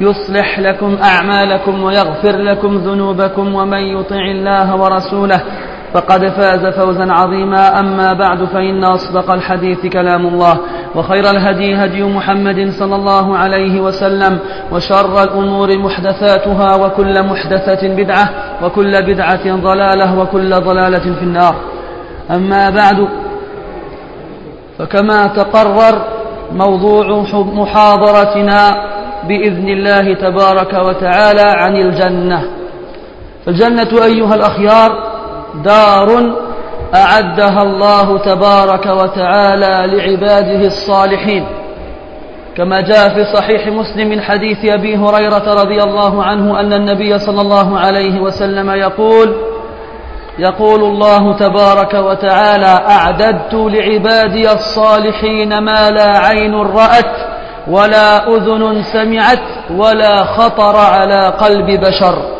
يصلح لكم أعمالكم ويغفر لكم ذنوبكم ومن يطع الله ورسوله فقد فاز فوزا عظيما. أما بعد فإن أصدق الحديث كلام الله وخير الهدي هدي محمد صلى الله عليه وسلم وشر الأمور محدثاتها وكل محدثة بدعة وكل بدعة ضلالة وكل ضلالة في النار. أما بعد فكما تقرر موضوع محاضرتنا بإذن الله تبارك وتعالى عن الجنة. فالجنة أيها الأخيار دار أعدها الله تبارك وتعالى لعباده الصالحين. كما جاء في صحيح مسلم من حديث أبي هريرة رضي الله عنه أن النبي صلى الله عليه وسلم يقول يقول الله تبارك وتعالى أعددت لعبادي الصالحين ما لا عين رأت ولا أذن سمعت ولا خطر على قلب بشر.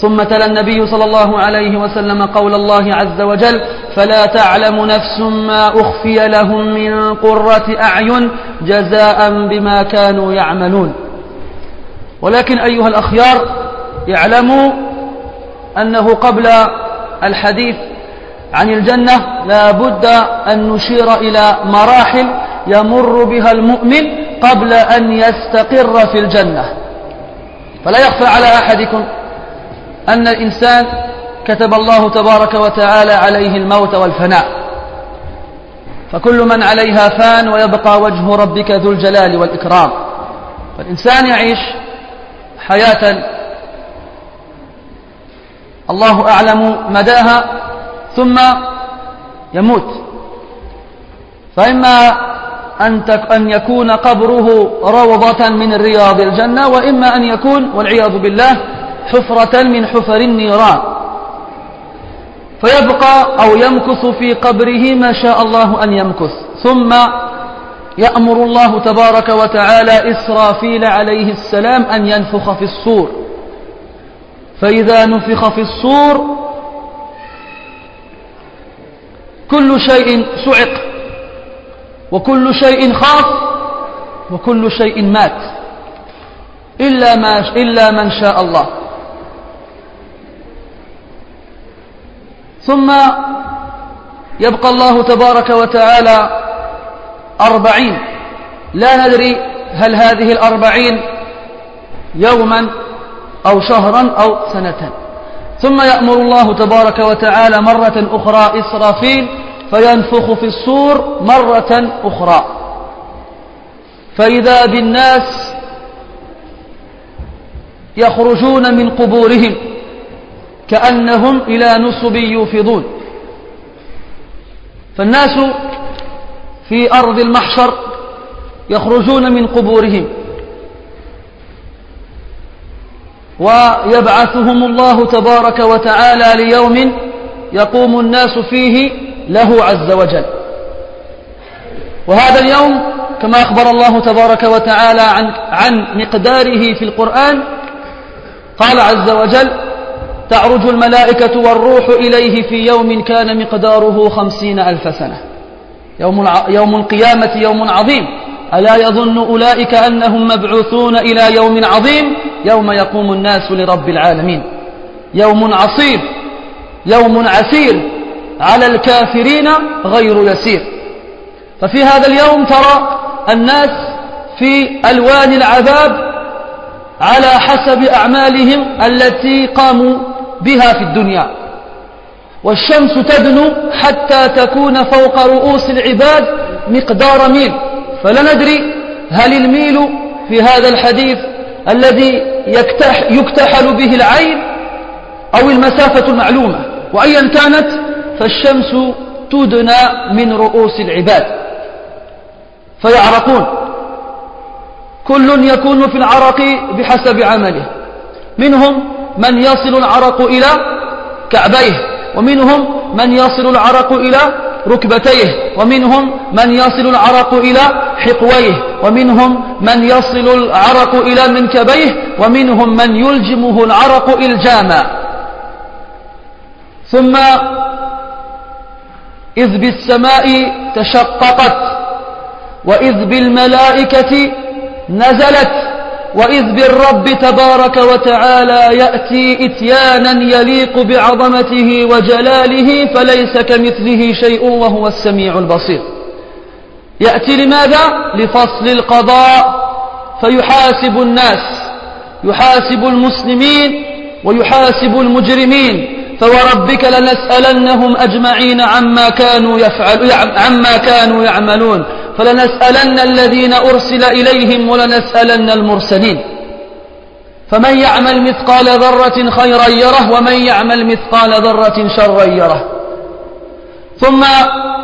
ثم تلا النبي صلى الله عليه وسلم قول الله عز وجل فلا تعلم نفس ما أخفي لهم من قرة أعين جزاء بما كانوا يعملون. ولكن أيها الأخيار اعلموا أنه قبل الحديث عن الجنة لا بد أن نشير إلى مراحل يمر بها المؤمن قبل أن يستقر في الجنة. فلا يخفى على أحدكم أن الإنسان كتب الله تبارك وتعالى عليه الموت والفناء. فكل من عليها فان ويبقى وجه ربك ذو الجلال والإكرام. فالإنسان يعيش حياة الله أعلم مداها ثم يموت. فإما أن, أن يكون قبره روضة من رياض الجنة وإما أن يكون والعياذ بالله حفرة من حفر النيران. فيبقى أو يمكث في قبره ما شاء الله أن يمكث. ثم يأمر الله تبارك وتعالى إسرافيل عليه السلام أن ينفخ في الصور. فإذا نفخ في الصور كل شيء سعق. وكل شيء خاف وكل شيء مات إلا, ما إلا من شاء الله. ثم يبقى الله تبارك وتعالى أربعين. لا ندري هل هذه الأربعين يوما أو شهرا أو سنة ثم يأمر الله تبارك وتعالى مرة أخرى إسرافيل فينفخ في الصور مرة أخرى. فإذا بالناس يخرجون من قبورهم كأنهم إلى نصب يوفضون. فالناس في أرض المحشر يخرجون من قبورهم ويبعثهم الله تبارك وتعالى ليوم يقوم الناس فيه له عز وجل. وهذا اليوم كما أخبر الله تبارك وتعالى عن, عن مقداره في القرآن قال عز وجل تعرج الملائكة والروح إليه في يوم كان مقداره خمسين ألف سنة. يوم, يوم القيامة يوم عظيم. ألا يظن أولئك أنهم مبعوثون إلى يوم عظيم؟ يوم يقوم الناس لرب العالمين. يوم عصيب يوم عسير. على الكافرين غير يسير. ففي هذا اليوم ترى الناس في ألوان العذاب على حسب أعمالهم التي قاموا بها في الدنيا. والشمس تدنو حتى تكون فوق رؤوس العباد مقدار ميل. فلا ندري هل الميل في هذا الحديث الذي يكتح يكتحل به العين أو المسافة المعلومة. وأيا كانت فالشمس تدنى من رؤوس العباد. فيعرقون. كل يكون في العرق بحسب عمله. منهم من يصل العرق إلى كعبيه ومنهم من يصل العرق إلى ركبتيه ومنهم من يصل العرق إلى حقويه ومنهم من يصل العرق إلى منكبيه ومنهم من يلجمه العرق إلجاما. ثم إذ بالسماء تشققت وإذ بالملائكة نزلت وإذ بالرب تبارك وتعالى يأتي إتيانا يليق بعظمته وجلاله فليس كمثله شيء وهو السميع البصير يأتي لماذا؟ لفصل القضاء فيحاسب الناس يحاسب المسلمين ويحاسب المجرمين فوربك لنسألنهم أجمعين عما كانوا, يفعل عما كانوا يعملون. فلنسألن الذين أرسل إليهم ولنسألن المرسلين. فمن يعمل مثقال ذرة خيرا يره ومن يعمل مثقال ذرة شرا يره. ثم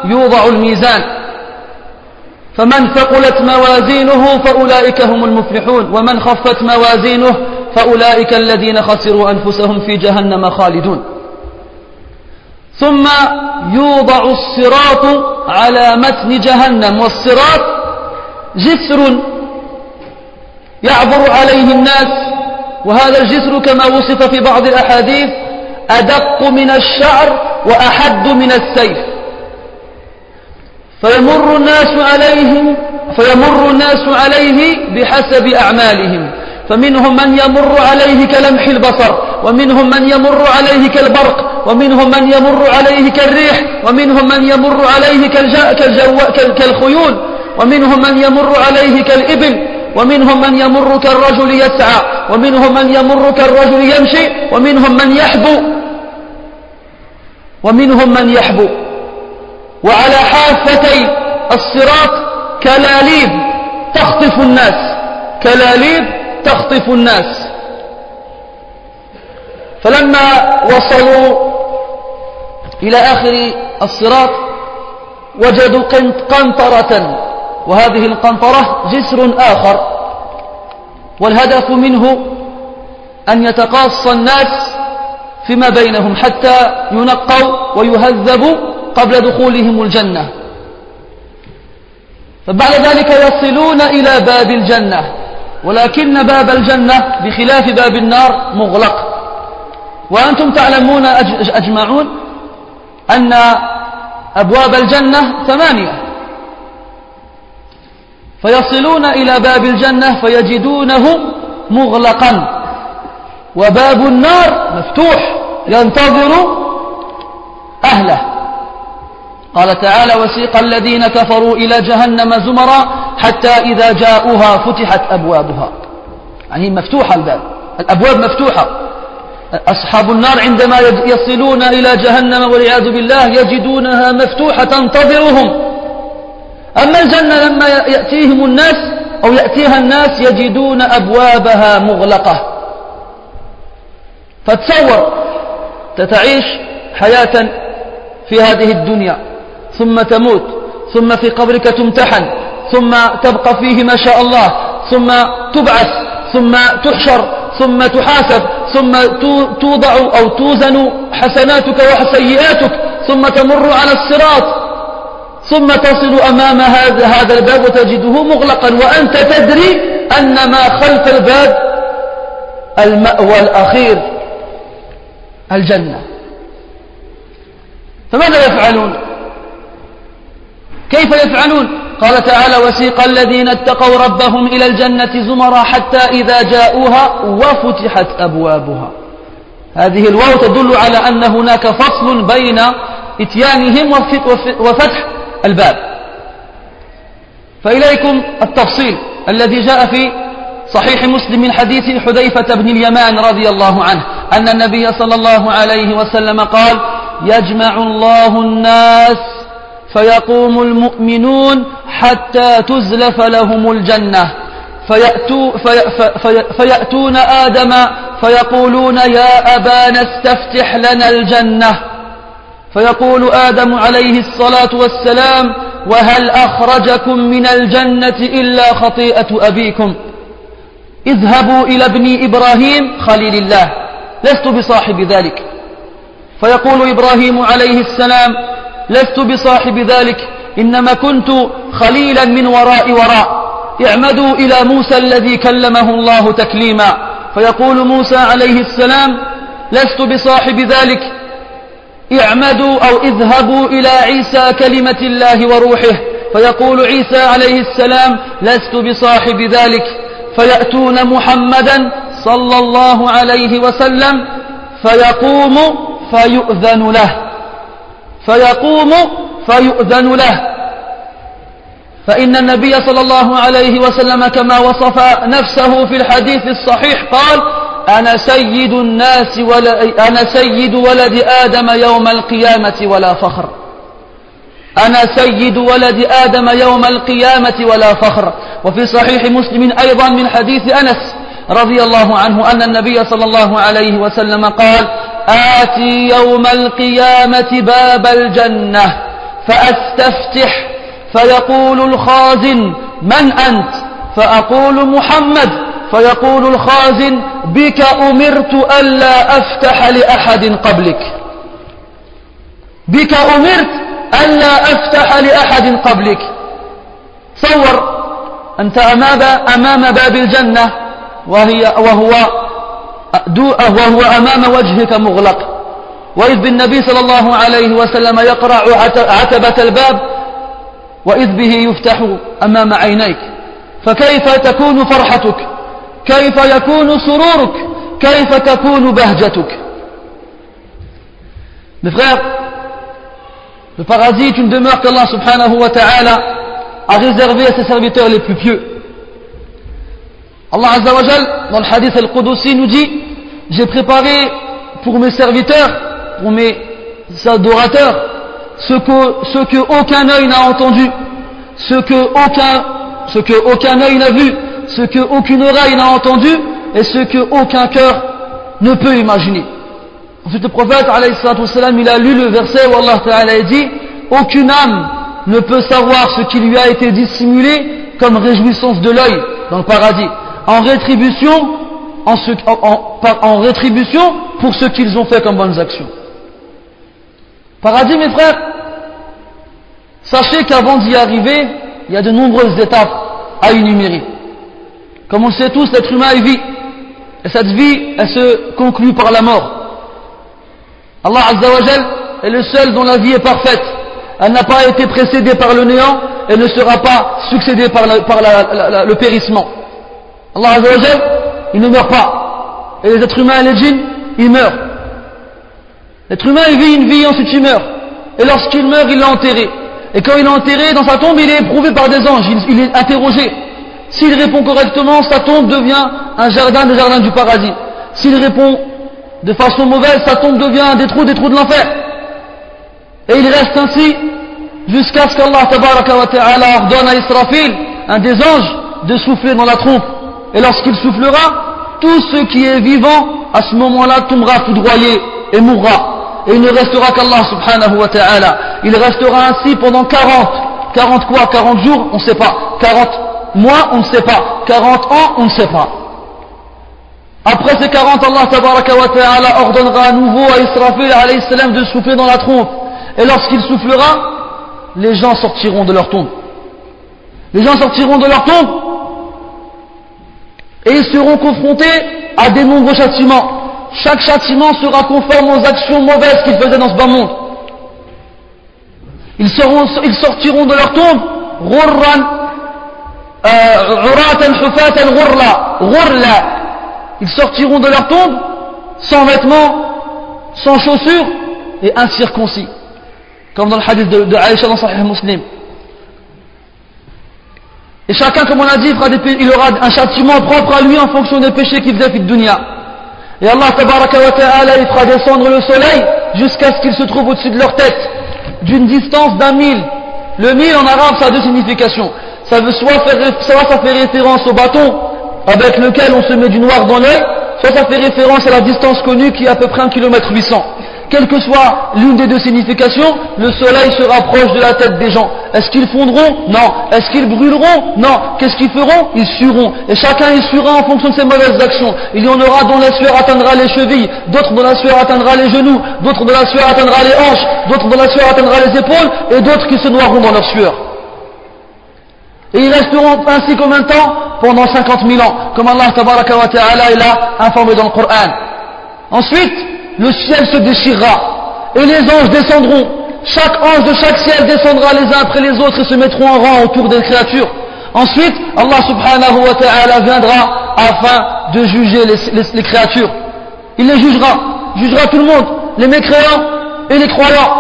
يوضع الميزان. فمن ثقلت موازينه فأولئك هم المفلحون. ومن خفت موازينه فأولئك الذين خسروا أنفسهم في جهنم خالدون. ثم يوضع الصراط على متن جهنم. والصراط جسر يعبر عليه الناس وهذا الجسر كما وصف في بعض الأحاديث أدق من الشعر وأحد من السيف. فيمر الناس عليهم فيمر الناس عليه بحسب أعمالهم. فمنهم من يمر عليه كلمح البصر ومنهم من يمر عليه كالبرق ومنهم من يمر عليه كالريح ومنهم من يمر عليه كالخيول ومنهم من يمر عليه كالإبل ومنهم من يمر كالرجل يسعى ومنهم من يمر كالرجل يمشي ومنهم من يحبو ومنهم من يحبو. وعلى حافتي الصراط كلاليب تخطف الناس. كلاليب تخطف الناس. فلما وصلوا إلى آخر الصراط وجدوا قنطرة وهذه القنطرة جسر آخر. والهدف منه أن يتقاص الناس فيما بينهم حتى ينقوا ويهذبوا قبل دخولهم الجنة. فبعد ذلك يصلون إلى باب الجنة. ولكن باب الجنة بخلاف باب النار مغلق. وأنتم تعلمون أجمعون أن أبواب الجنة ثمانية. فيصلون إلى باب الجنة فيجدونه مغلقا. وباب النار مفتوح ينتظر أهله. قال تعالى وسيق الذين كفروا إلى جهنم زمرا حتى إذا جاءوها فتحت أبوابها. يعني مفتوحة الباب. الأبواب مفتوحة. أصحاب النار عندما يصلون إلى جهنم والعياذ بالله يجدونها مفتوحة تنتظرهم. أما الجنة لما يأتيهم الناس أو يأتيها الناس يجدون أبوابها مغلقة. فتصور تتعيش حياة في هذه الدنيا. ثم تموت ثم في قبرك تمتحن ثم تبقى فيه ما شاء الله ثم تبعث ثم تحشر ثم تحاسب ثم توضع أو توزن حسناتك وسيئاتك ثم تمر على الصراط ثم تصل أمام هذا هذا الباب وتجده مغلقا وأنت تدري أن ما خلف الباب المأوى الأخير الجنة. فماذا يفعلون؟ كيف يفعلون؟ قال تعالى وسيق الذين اتقوا ربهم إلى الجنة زمرا حتى إذا جاءوها وفتحت أبوابها. هذه الواو تدل على أن هناك فصل بين إتيانهم وفتح الباب. فإليكم التفصيل الذي جاء في صحيح مسلم من حديث حذيفة بن اليمان رضي الله عنه أن النبي صلى الله عليه وسلم قال يجمع الله الناس فيقوم المؤمنون حتى تزلف لهم الجنة. فيأتو في في فيأتون آدم فيقولون يا أبانا استفتح لنا الجنة. فيقول آدم عليه الصلاة والسلام وهل أخرجكم من الجنة إلا خطيئة أبيكم؟ اذهبوا إلى ابن إبراهيم خليل الله لست بصاحب ذلك. فيقول إبراهيم عليه السلام لست بصاحب ذلك إنما كنت خليلا من وراء وراء. اعمدوا إلى موسى الذي كلمه الله تكليما. فيقول موسى عليه السلام لست بصاحب ذلك. اعمدوا أو اذهبوا إلى عيسى كلمة الله وروحه. فيقول عيسى عليه السلام لست بصاحب ذلك. فيأتون محمدا صلى الله عليه وسلم فيقوم فيؤذن له. فيقوم فيؤذن له. فإن النبي صلى الله عليه وسلم كما وصف نفسه في الحديث الصحيح قال أنا سيد الناس ولا أنا سيد ولد آدم يوم القيامة ولا فخر. أنا سيد ولد آدم يوم القيامة ولا فخر. وفي صحيح مسلم أيضا من حديث أنس رضي الله عنه أن النبي صلى الله عليه وسلم قال آتي يوم القيامة باب الجنة فأستفتح فيقول الخازن من أنت؟ فأقول محمد فيقول الخازن بك أمرت ألا أفتح لأحد قبلك. بك أمرت ألا أفتح لأحد قبلك. تصور أنت أمام, أمام باب الجنة وهي وهو وهو أمام وجهك مغلق. وإذ بالنبي صلى الله عليه وسلم يقرع عتبة الباب وإذ به يفتح أمام عينيك. فكيف تكون فرحتك؟ كيف يكون سرورك؟ كيف تكون بهجتك؟ Mes le paradis est une demeure qu'Allah subhanahu wa ta'ala a réservée à ses serviteurs les plus pieux. Allah azza wa jal, dans le hadith al-Qudusi, nous dit J'ai préparé pour mes serviteurs, pour mes adorateurs, ce que, aucun œil n'a entendu, ce que aucun, ce œil n'a vu, ce que aucune oreille n'a entendu, et ce que aucun cœur ne peut imaginer. Ensuite, le prophète, il a lu le verset où Allah Ta'ala dit, aucune âme ne peut savoir ce qui lui a été dissimulé comme réjouissance de l'œil dans le paradis, en rétribution, pour ce qu'ils ont fait comme bonnes actions. Paradis, mes frères, sachez qu'avant d'y arriver, il y a de nombreuses étapes à énumérer. Comme on sait tous, l'être humain vit. Et cette vie, elle se conclut par la mort. Allah Azzawajal est le seul dont la vie est parfaite. Elle n'a pas été précédée par le néant et ne sera pas succédée par, le périssement. Allah Azzawajal, il ne meurt pas. Et les êtres humains et les djinns, ils meurent. L'être humain, il vit une vie, ensuite il meurt. Et lorsqu'il meurt, il est enterré. Et quand il est enterré, dans sa tombe, il est éprouvé par des anges, il, est interrogé. S'il répond correctement, sa tombe devient un jardin des jardins du paradis. S'il répond de façon mauvaise, sa tombe devient des trous des trous de l'enfer. Et il reste ainsi jusqu'à ce qu'Allah ordonne à Israfil, un des anges, de souffler dans la trompe. Et lorsqu'il soufflera, tout ce qui est vivant, à ce moment-là, tombera foudroyé et mourra et il ne restera qu'Allah subhanahu wa ta'ala. Il restera ainsi pendant 40. 40 quoi? 40 jours? On ne sait pas. 40 mois? On ne sait pas. 40 ans? On ne sait pas. Après ces 40, Allah tabaraka wa ta'ala ordonnera à nouveau à Israfil alayhi salam de souffler dans la trompe. Et lorsqu'il soufflera, les gens sortiront de leur tombe. Les gens sortiront de leur tombe et ils seront confrontés à des nombreux châtiments chaque châtiment sera conforme aux actions mauvaises qu'ils faisaient dans ce bas monde. Ils, sortiront de leur tombe, euh, Ils sortiront de leur tombe sans vêtements, sans chaussures et incirconcis. Comme dans le hadith de, de dans Sahih Muslim. Et chacun, comme on a dit, il aura un châtiment propre à lui en fonction des péchés qu'il faisait fit dunya. Et Allah tabaraka wa il fera descendre le soleil jusqu'à ce qu'il se trouve au-dessus de leur tête, d'une distance d'un mille. Le mille en arabe, ça a deux significations. Ça veut soit faire, ça fait référence au bâton avec lequel on se met du noir dans l'œil, soit ça fait référence à la distance connue qui est à peu près 1 km 800 quelle que soit l'une des deux significations, le soleil se rapproche de la tête des gens. Est-ce qu'ils fondront? Non. Est-ce qu'ils brûleront? Non. Qu'est-ce qu'ils feront? Ils sueront. Et chacun y suera en fonction de ses mauvaises actions. Il y en aura dont la sueur atteindra les chevilles, d'autres dont la sueur atteindra les genoux, d'autres dont la sueur atteindra les hanches, d'autres dont la sueur atteindra les épaules, et d'autres qui se noieront dans leur sueur. Et ils resteront ainsi combien de temps? Pendant 50 000 ans, comme Allah wa ta'ala l'a informé dans le Coran. Ensuite, le ciel se déchirera et les anges descendront. Chaque ange de chaque ciel descendra les uns après les autres et se mettront en rang autour des créatures. Ensuite, Allah subhanahu wa ta'ala viendra afin de juger les, créatures. Il les jugera, jugera tout le monde, les mécréants et les croyants.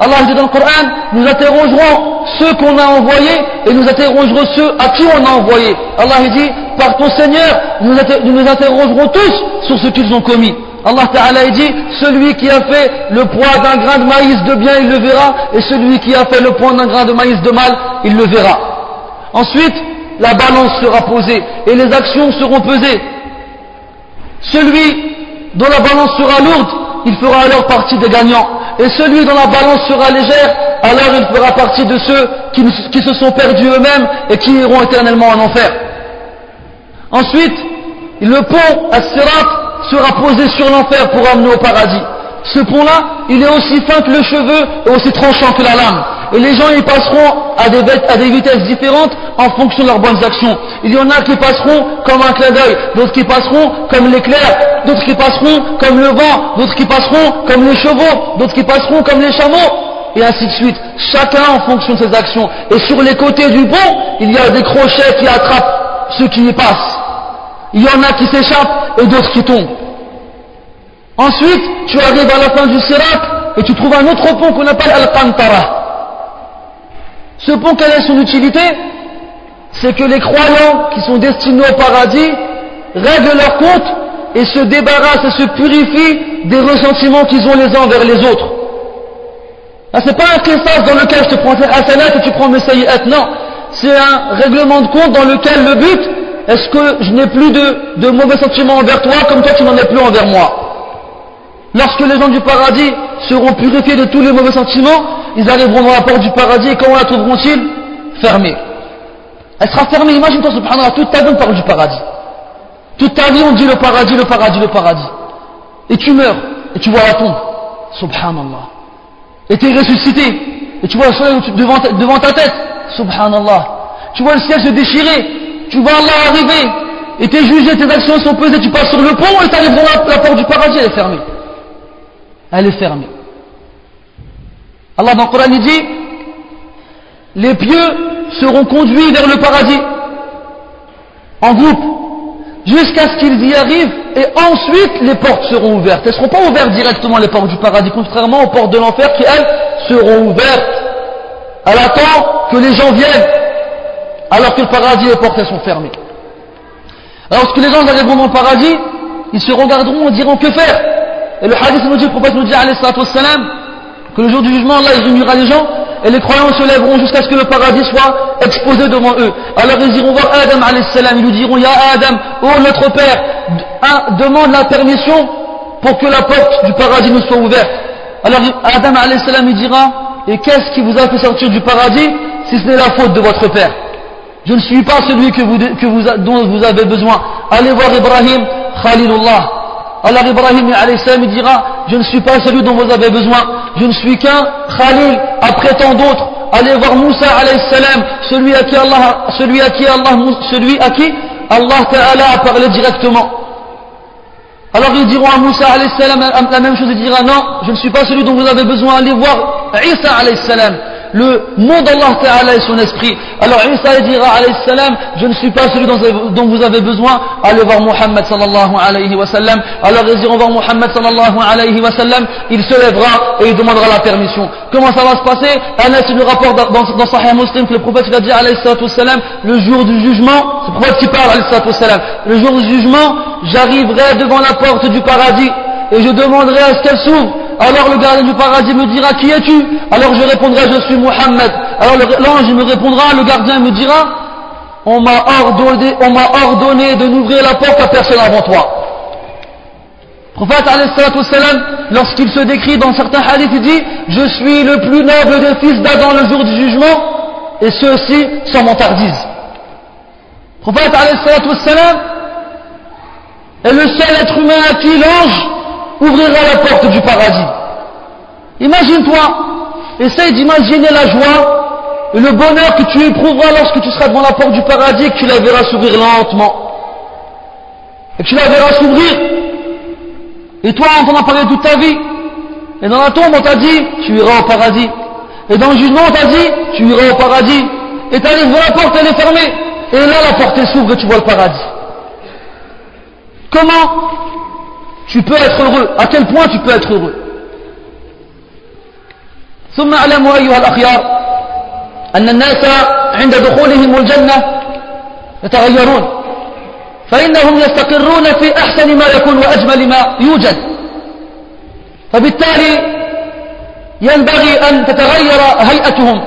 Allah dit dans le Coran, nous interrogerons ceux qu'on a envoyés et nous interrogerons ceux à qui on a envoyé. Allah dit, par ton Seigneur, nous nous interrogerons tous sur ce qu'ils ont commis. Allah Ta'ala dit, celui qui a fait le poids d'un grain de maïs de bien, il le verra, et celui qui a fait le poids d'un grain de maïs de mal, il le verra. Ensuite, la balance sera posée, et les actions seront pesées. Celui dont la balance sera lourde, il fera alors partie des gagnants. Et celui dont la balance sera légère, alors il fera partie de ceux qui, se sont perdus eux-mêmes et qui iront éternellement en enfer. Ensuite, le pont à Sirat sera posé sur l'enfer pour amener au paradis. Ce pont-là, il est aussi fin que le cheveu et aussi tranchant que la lame. Et les gens y passeront à des, vitesses différentes en fonction de leurs bonnes actions. Il y en a qui passeront comme un clin d'œil, d'autres qui passeront comme l'éclair, d'autres qui passeront comme le vent, d'autres qui passeront comme les chevaux, d'autres qui passeront comme les chameaux, et ainsi de suite. Chacun en fonction de ses actions. Et sur les côtés du pont, il y a des crochets qui attrapent ceux qui y passent. Il y en a qui s'échappent et d'autres qui tombent. Ensuite, tu arrives à la fin du Sirat et tu trouves un autre pont qu'on appelle Al-Qantara. Ce pont, quelle est son utilité? C'est que les croyants qui sont destinés au paradis règlent leur compte et se débarrassent et se purifient des ressentiments qu'ils ont les uns envers les autres. Ce c'est pas un qisas dans lequel je te prends tes hasanat et tu prends mes non. C'est un règlement de compte dans lequel le but, est-ce que je n'ai plus de, mauvais sentiments envers toi comme toi tu n'en es plus envers moi? Lorsque les gens du paradis seront purifiés de tous les mauvais sentiments, ils arriveront dans la porte du paradis et comment la trouveront-ils? Fermée. Elle sera fermée, imagine-toi subhanallah, toute ta vie on parle du paradis. Toute ta vie on dit le paradis, le paradis, le paradis. Et tu meurs, et tu vois la tombe. Subhanallah. Et tu es ressuscité, et tu vois le soleil devant, devant ta tête. Subhanallah. Tu vois le ciel se déchirer, tu vois Allah arriver, et tes jugés, tes actions sont pesées, tu passes sur le pont et tu arrives dans la porte du paradis, elle est fermée elle est fermée. Allah dans le Coran dit les pieux seront conduits vers le paradis en groupe jusqu'à ce qu'ils y arrivent et ensuite les portes seront ouvertes. Elles ne seront pas ouvertes directement les portes du paradis, contrairement aux portes de l'enfer qui elles seront ouvertes. Elle attend que les gens viennent alors que le paradis les portes sont fermées. Lorsque les gens arriveront dans le paradis, ils se regarderont et diront que faire? Et le hadith nous dit, le prophète nous dit, salam, que le jour du jugement, Allah, il réunira les gens, et les croyants se lèveront jusqu'à ce que le paradis soit exposé devant eux. Alors ils iront voir Adam, salam, ils lui diront, Ya Adam, oh notre Père, demande la permission pour que la porte du paradis nous soit ouverte. Alors Adam, salam, il dira, et qu'est-ce qui vous a fait sortir du paradis, si ce n'est la faute de votre Père? Je ne suis pas celui dont vous avez besoin. Allez voir Ibrahim, Khalilullah. Alors Ibrahim il dira, je ne suis pas celui dont vous avez besoin, je ne suis qu'un Khalil après tant d'autres. Allez voir Moussa salam, celui à qui Allah, celui à qui Allah, celui à qui Allah a parlé directement. Alors ils diront à Moussa salam la même chose, il dira non, je ne suis pas celui dont vous avez besoin, allez voir Isa salam le mot d'Allah Ta'ala et son esprit. Alors Isa dira alayhi salam, je ne suis pas celui dont vous avez besoin, allez voir Muhammad sallallahu alayhi wa sallam. Alors ils iront voir Muhammad sallallahu alayhi wa sallam, il se lèvera et il demandera la permission. Comment ça va se passer? Anas nous rapporte dans, dans Sahih Muslim que le prophète a dit alayhi salam, le jour du jugement, c'est le prophète qui parle alayhi salam, le jour du jugement, j'arriverai devant la porte du paradis et je demanderai à ce qu'elle s'ouvre alors le gardien du paradis me dira qui es-tu? Alors je répondrai je suis Muhammad. Alors l'ange me répondra, le gardien me dira, on m'a ordonné, de n'ouvrir la porte à personne avant toi. Le prophète lorsqu'il se décrit dans certains hadiths, il dit Je suis le plus noble des fils d'Adam le jour du jugement, et ceux-ci s'en m'entardisent. Le prophète est le seul être humain à qui l'ange ouvrira la porte du paradis. Imagine-toi, essaye d'imaginer la joie et le bonheur que tu éprouveras lorsque tu seras devant la porte du paradis et que tu la verras s'ouvrir lentement. Et que tu la verras s'ouvrir et toi, on t'en a parlé toute ta vie. Et dans la tombe, on t'a dit, tu iras au paradis. Et dans le jugement, on t'a dit, tu iras au paradis. Et tu arrives la porte, elle est fermée. Et là, la porte s'ouvre et tu vois le paradis. Comment tu peux être heureux. À quel point tu peux être heureux. ثم اعلموا أيها الأخيار أن الناس عند دخولهم الجنة يتغيرون. فإنهم يستقرون في أحسن ما يكون وأجمل ما يوجد. فبالتالي ينبغي أن تتغير هيئتهم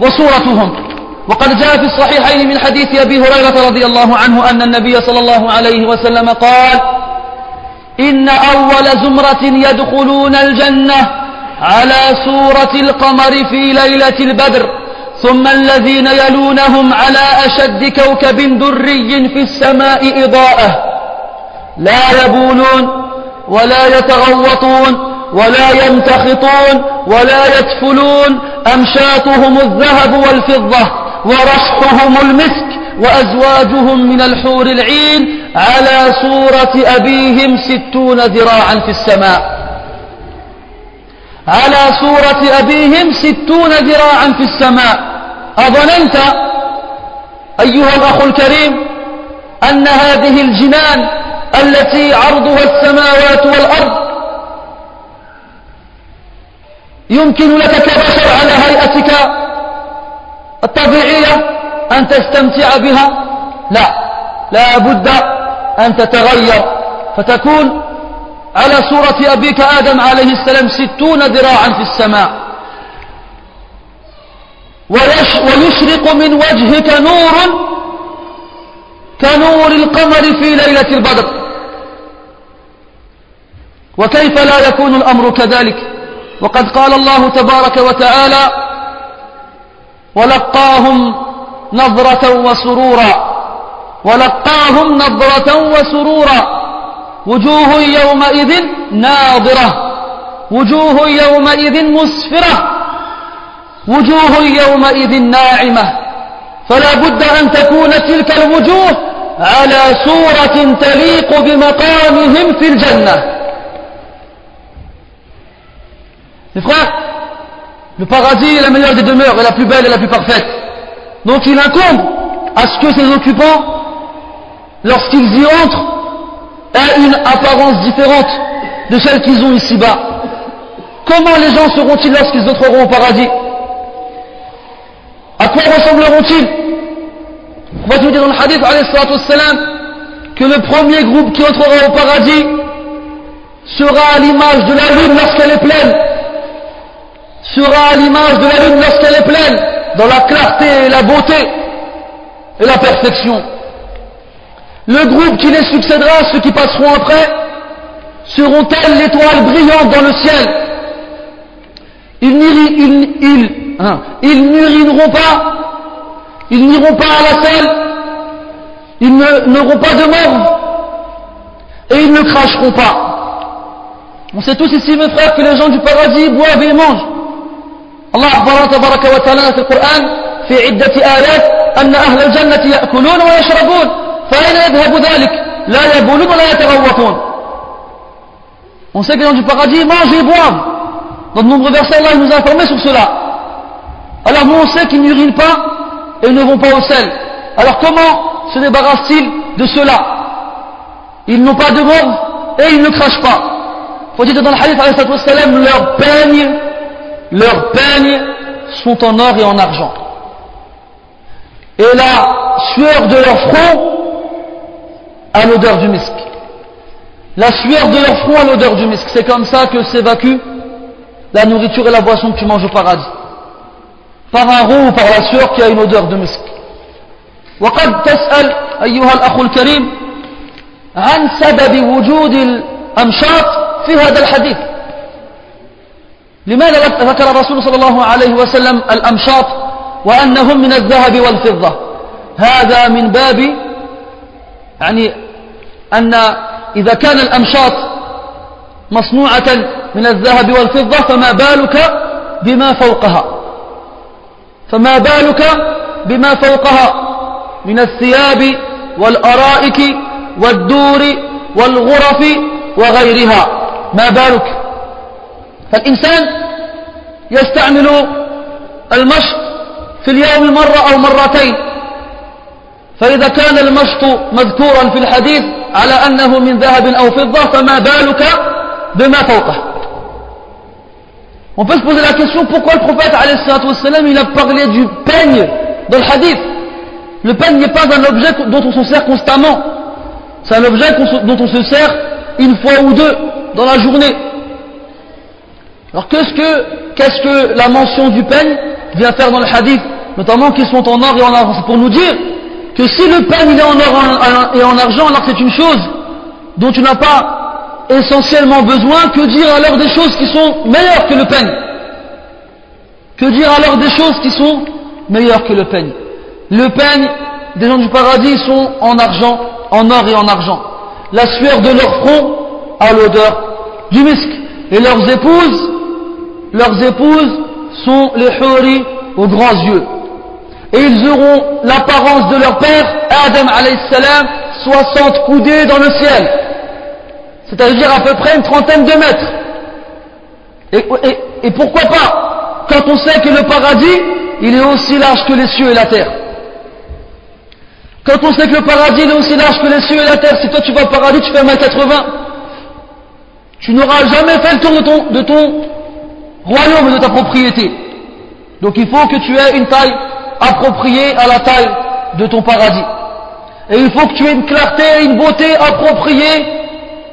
وصورتهم. وقد جاء في الصحيحين من حديث أبي هريرة رضي الله عنه أن النبي صلى الله عليه وسلم قال إن أول زمرة يدخلون الجنة على سورة القمر في ليلة البدر ثم الذين يلونهم على أشد كوكب دري في السماء إضاءة. لا يبولون ولا يتغوطون ولا يمتخطون ولا يتفلون أمشاتهم الذهب والفضة ورشحهم المسك وأزواجهم من الحور العين على صورة أبيهم ستون ذراعا في السماء. على صورة أبيهم ستون ذراعا في السماء. أظننت أيها الأخ الكريم أن هذه الجنان التي عرضها السماوات والأرض يمكن لك كبشر على هيئتك الطبيعية أن تستمتع بها؟ لا. لا بد أن تتغير فتكون على صورة أبيك آدم عليه السلام ستون ذراعا في السماء. ويشرق من وجهك نور كنور القمر في ليلة البدر. وكيف لا يكون الأمر كذلك؟ وقد قال الله تبارك وتعالى ولقاهم نظرة وسرورا ولقاهم نظرة وسرورا. وجوه يومئذ ناظرة. وجوه يومئذ مسفرة. وجوه يومئذ ناعمة. فلا بد أن تكون تلك الوجوه على صورة تليق بمقامهم في الجنة. Mes frères, le paradis est la meilleure des demeures et la plus belle et la plus parfaite. Donc il incombe à ce que ses occupants, lorsqu'ils y entrent, aient une apparence différente de celle qu'ils ont ici-bas. Comment les gens seront-ils lorsqu'ils entreront au paradis? À quoi ressembleront-ils? On va te dire dans le hadith que le premier groupe qui entrera au paradis sera à l'image de la lune lorsqu'elle est pleine. Sera à l'image de la lune lorsqu'elle est pleine, dans la clarté et la beauté et la perfection. Le groupe qui les succédera, ceux qui passeront après, seront tels l'étoile brillante dans le ciel. Ils, Hein. Ils n'urineront pas, ils n'iront pas à la selle, ils n'auront pas de mort, et ils ne cracheront pas. On sait tous ici, mes frères, que les gens du paradis boivent et mangent. Allah أخبرنا تبارك وتعالى في القرآن في عدة آيات أن أهل الجنة يأكلون ويشربون فأين يذهب ذلك لا يبولون ولا يتغوطون On sait que les gens du paradis mangent et boivent. Dans de nombreux versets, Allah nous a informé sur cela. Alors nous on sait qu'ils n'urinent pas et ne vont pas au sel. Alors comment se débarrassent-ils de cela Ils n'ont pas de mort et ils ne crachent pas. Faut dire dans le hadith leurs peignes, leurs peignes sont en or et en argent. Et la sueur de leur front a l'odeur du misque. La sueur de leur front a l'odeur du misque. C'est comme ça que s'évacue la nourriture et la boisson que tu manges au paradis. par un roux ou par la sueur qui a une odeur de misk. وقد تسأل أيها الأخ الكريم عن سبب وجود الأمشاط في هذا الحديث لماذا ذكر الرسول صلى الله عليه وسلم الأمشاط وأنهم من الذهب والفضة هذا من باب يعني أن إذا كان الأمشاط مصنوعة من الذهب والفضة فما بالك بما فوقها. فما بالك بما فوقها من الثياب والأرائك والدور والغرف وغيرها. ما بالك؟ فالإنسان يستعمل المشط في اليوم مرة أو مرتين. فإذا كان المشط مذكورا في الحديث على أنه من ذهب أو فضة فما بالك بما فوقه On peut se poser la question pourquoi le prophète il a parlé du peigne dans le hadith. Le peigne n'est pas un objet dont on se sert constamment. C'est un objet dont on se sert une fois ou deux dans la journée. Alors qu'est-ce que, qu'est-ce que la mention du peigne vient faire dans le hadith, notamment qu'ils sont en or et en argent C'est pour nous dire que si le peigne est en or et en argent, alors c'est une chose dont tu n'as pas essentiellement besoin, que dire alors des choses qui sont meilleures que le peigne? Que dire alors des choses qui sont meilleures que le peigne? Le peigne des gens du paradis sont en argent, en or et en argent. La sueur de leur front a l'odeur du musc. Et leurs épouses leurs épouses sont les huri aux grands yeux. Et ils auront l'apparence de leur père, Adam salam, 60 coudées dans le ciel. C'est-à-dire à peu près une trentaine de mètres. Et, et pourquoi pas Quand on sait que le paradis, il est aussi large que les cieux et la terre. Quand on sait que le paradis est aussi large que les cieux et la terre, si toi tu vas au paradis, tu fais 1m80, tu n'auras jamais fait le tour de ton, de ton royaume de ta propriété. Donc il faut que tu aies une taille appropriée à la taille de ton paradis. Et il faut que tu aies une clarté et une beauté appropriée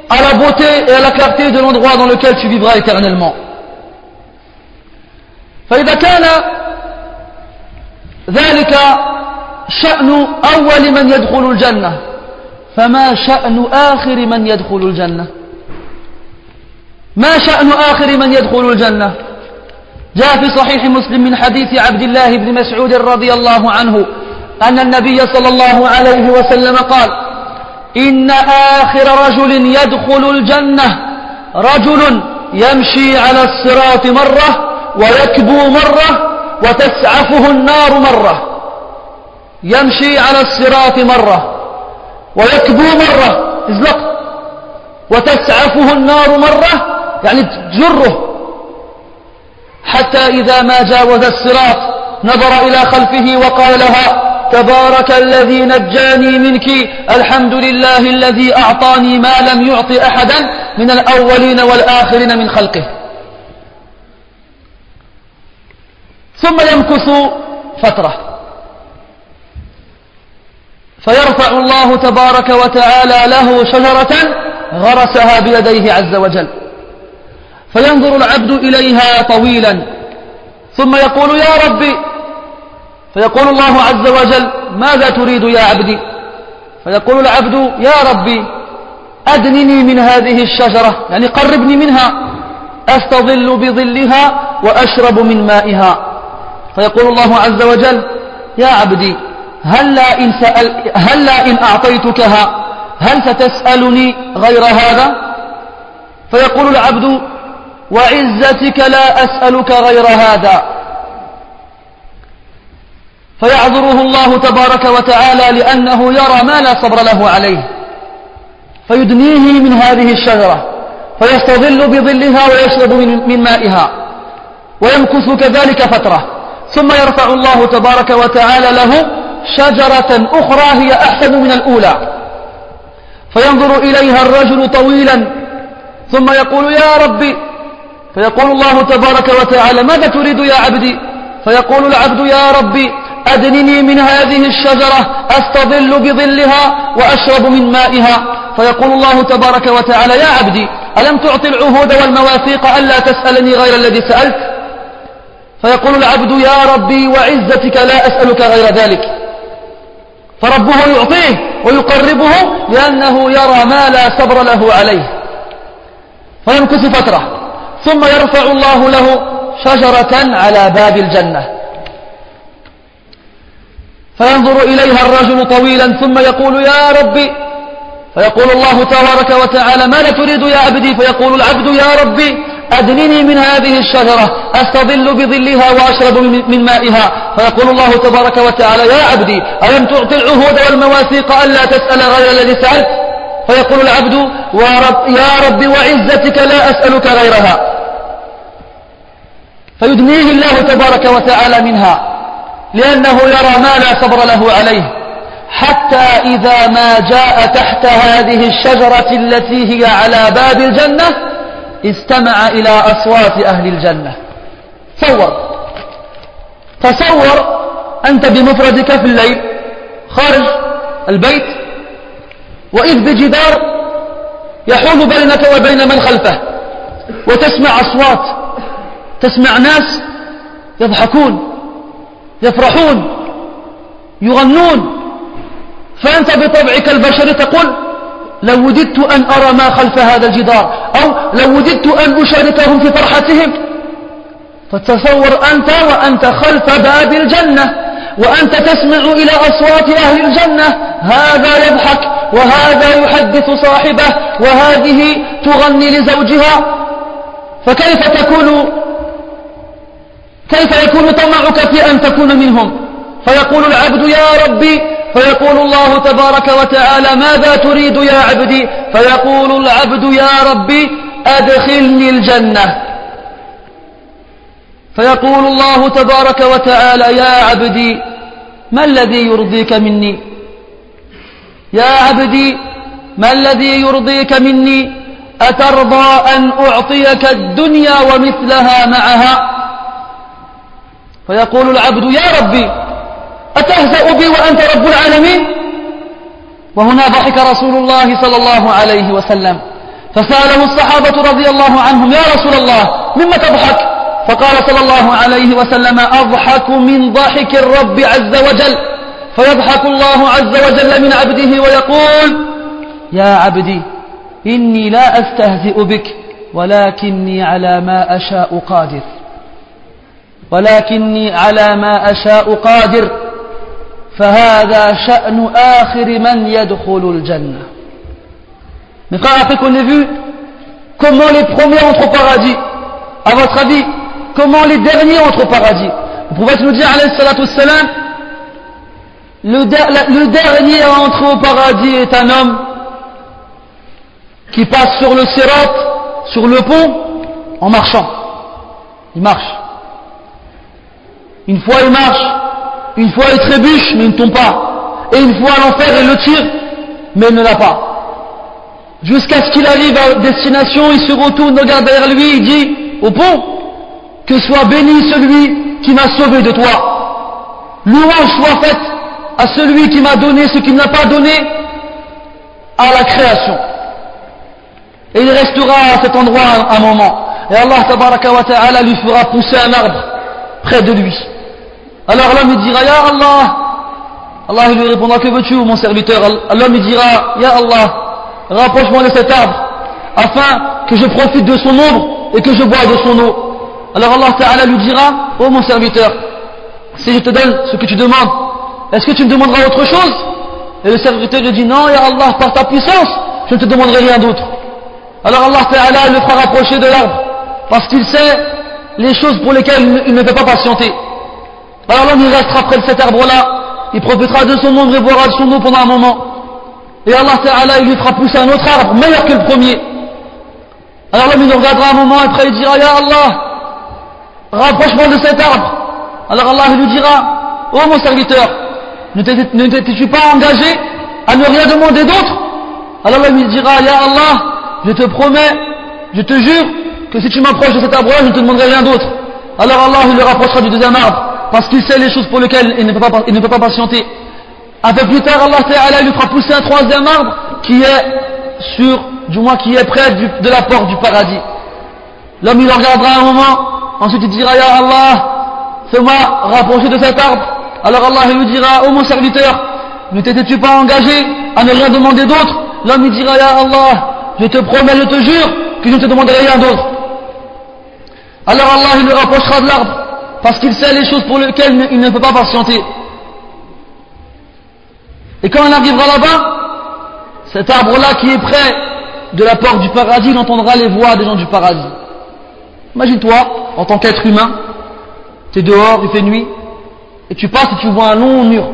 à la beauté et à la clarté de l'endroit dans lequel tu vivras éternellement. فإذا كان ذلك شأن أول من يدخل الجنة فما شأن آخر من يدخل الجنة ما شأن آخر من يدخل الجنة جاء في صحيح مسلم من حديث عبد الله بن مسعود رضي الله عنه أن النبي صلى الله عليه وسلم قال إن آخر رجل يدخل الجنة رجل يمشي على الصراط مرة ويكبو مرة وتسعفه النار مرة يمشي على الصراط مرة ويكبو مرة ازلق وتسعفه النار مرة يعني تجره حتى إذا ما جاوز الصراط نظر إلى خلفه وقال لها تبارك الذي نجاني منك الحمد لله الذي أعطاني ما لم يعط أحدا من الأولين والآخرين من خلقه. ثم يمكث فترة. فيرفع الله تبارك وتعالى له شجرة غرسها بيديه عز وجل. فينظر العبد إليها طويلا. ثم يقول يا ربي فيقول الله عز وجل ماذا تريد يا عبدي؟ فيقول العبد يا ربي أدنني من هذه الشجرة يعني قربني منها أستظل بظلها وأشرب من مائها. فيقول الله عز وجل يا عبدي هلا إن, سأل هلا إن أعطيتكها؟ هل ستسألني غير هذا؟ فيقول العبد وعزتك لا أسألك غير هذا. فيعذره الله تبارك وتعالى لأنه يرى ما لا صبر له عليه. فيدنيه من هذه الشجرة. فيستظل بظلها ويشرب من مائها. ويمكث كذلك فترة. ثم يرفع الله تبارك وتعالى له شجرة أخرى هي أحسن من الأولى. فينظر إليها الرجل طويلا. ثم يقول يا ربي فيقول الله تبارك وتعالى ماذا تريد يا عبدي؟ فيقول العبد يا ربي أدنني من هذه الشجرة أستظل بظلها وأشرب من مائها. فيقول الله تبارك وتعالى يا عبدي ألم تعطي العهود والمواثيق ألا تسألني غير الذي سألت؟ فيقول العبد يا ربي وعزتك لا أسألك غير ذلك. فربه يعطيه ويقربه لأنه يرى ما لا صبر له عليه. فيمكث فترة. ثم يرفع الله له شجرة على باب الجنة. فينظر إليها الرجل طويلا ثم يقول يا ربي. فيقول الله تبارك وتعالى ماذا تريد يا عبدي؟ فيقول العبد يا ربي أدنني من هذه الشجرة أستظل بظلها وأشرب من مائها. فيقول الله تبارك وتعالى يا عبدي ألم تعطي العهود والمواثيق ألا تسأل غير الذي سألت؟ فيقول العبد ورب يا رب وعزتك لا أسألك غيرها. فيدنيه الله تبارك وتعالى منها لأنه يرى ما لا صبر له عليه حتى إذا ما جاء تحت هذه الشجرة التي هي على باب الجنة استمع إلى أصوات أهل الجنة. تصور. تصور أنت بمفردك في الليل خارج البيت وإذ بجدار يحول بينك وبين من خلفه وتسمع أصوات تسمع ناس يضحكون يفرحون يغنون. فأنت بطبعك البشري تقول لو وددت أن أرى ما خلف هذا الجدار أو لو وددت أن أشاركهم في فرحتهم فتصور أنت وأنت خلف باب الجنة وأنت تسمع إلى أصوات أهل الجنة. هذا يضحك. وهذا يحدث صاحبه وهذه تغني لزوجها. فكيف تكون كيف يكون طمعك في أن تكون منهم؟ فيقول العبد يا ربي فيقول الله تبارك وتعالى ماذا تريد يا عبدي؟ فيقول العبد يا ربي أدخلني الجنة. فيقول الله تبارك وتعالى يا عبدي ما الذي يرضيك مني؟ يا عبدي ما الذي يرضيك مني؟ أترضى أن أعطيك الدنيا ومثلها معها؟ فيقول العبد يا ربي أتهزأ بي وأنت رب العالمين؟ وهنا ضحك رسول الله صلى الله عليه وسلم. فسأله الصحابة رضي الله عنهم يا رسول الله مما تضحك؟ فقال صلى الله عليه وسلم أضحك من ضحك الرب عز وجل. فيضحك الله عز وجل من عبده ويقول يا عبدي إني لا أستهزئ بك ولكني على ما أشاء قادر ولكني على ما أشاء قادر فهذا شأن آخر من يدخل الجنة Mais frère, après qu'on ait vu comment les premiers entrent au paradis, à votre avis, comment les derniers entrent au paradis Le prophète nous dit, alayhi salatu salam, le, dernier à entrer au paradis est un homme qui passe sur le sirat, sur le pont, en marchant. Il marche. Une fois il marche, une fois il trébuche, mais il ne tombe pas. Et une fois l'enfer, il le tire, mais il ne l'a pas. Jusqu'à ce qu'il arrive à destination, il se retourne, regarde derrière lui, il dit au pont, que soit béni celui qui m'a sauvé de toi. Louange soit faite à celui qui m'a donné ce qu'il n'a pas donné à la création. Et il restera à cet endroit un, moment. Et Allah ta'ala lui fera pousser un arbre près de lui. Alors l'homme dira Ya Allah Allah lui répondra Que veux-tu mon serviteur? L'homme dira Ya Allah rapproche-moi de cet arbre afin que je profite de son ombre et que je bois de son eau. Alors Allah Ta'ala lui dira Oh mon serviteur, si je te donne ce que tu demandes, est-ce que tu me demanderas autre chose? Et le serviteur lui dit Non, Ya Allah, par ta puissance, je ne te demanderai rien d'autre. Alors Allah Ta'ala le fera rapprocher de l'arbre parce qu'il sait les choses pour lesquelles il ne peut pas patienter. Alors l'homme il restera près de cet arbre-là, il profitera de son ombre et boira de son eau pendant un moment. Et Allah Ta'ala il lui fera pousser un autre arbre meilleur que le premier. Alors l'homme il nous regardera un moment et après il dira Ya Allah, rapproche-moi de cet arbre. Alors Allah il lui dira Oh mon serviteur, ne t'es-tu pas engagé à ne rien demander d'autre? Alors l'homme il dira Ya Allah, je te promets, je te jure que si tu m'approches de cet arbre-là, je ne te demanderai rien d'autre. Alors Allah il le rapprochera du deuxième arbre parce qu'il sait les choses pour lesquelles il ne peut pas, patienter. Un peu plus tard, Allah lui fera pousser un troisième arbre qui est sur, du moins qui est près de la porte du paradis. L'homme il regardera un moment, ensuite il dira Ya Allah, se rapprocher de cet arbre. Alors Allah lui dira, ô oh mon serviteur, ne t'étais-tu pas engagé à ne rien demander d'autre L'homme lui dira, Ya Allah, je te promets, je te jure, que je ne te demanderai rien d'autre. Alors Allah il le rapprochera de l'arbre, parce qu'il sait les choses pour lesquelles il ne peut pas patienter. Et quand on arrivera là-bas, cet arbre-là qui est près de la porte du paradis, il entendra les voix des gens du paradis. Imagine-toi, en tant qu'être humain, tu es dehors, il fait nuit, et tu passes et tu vois un long mur.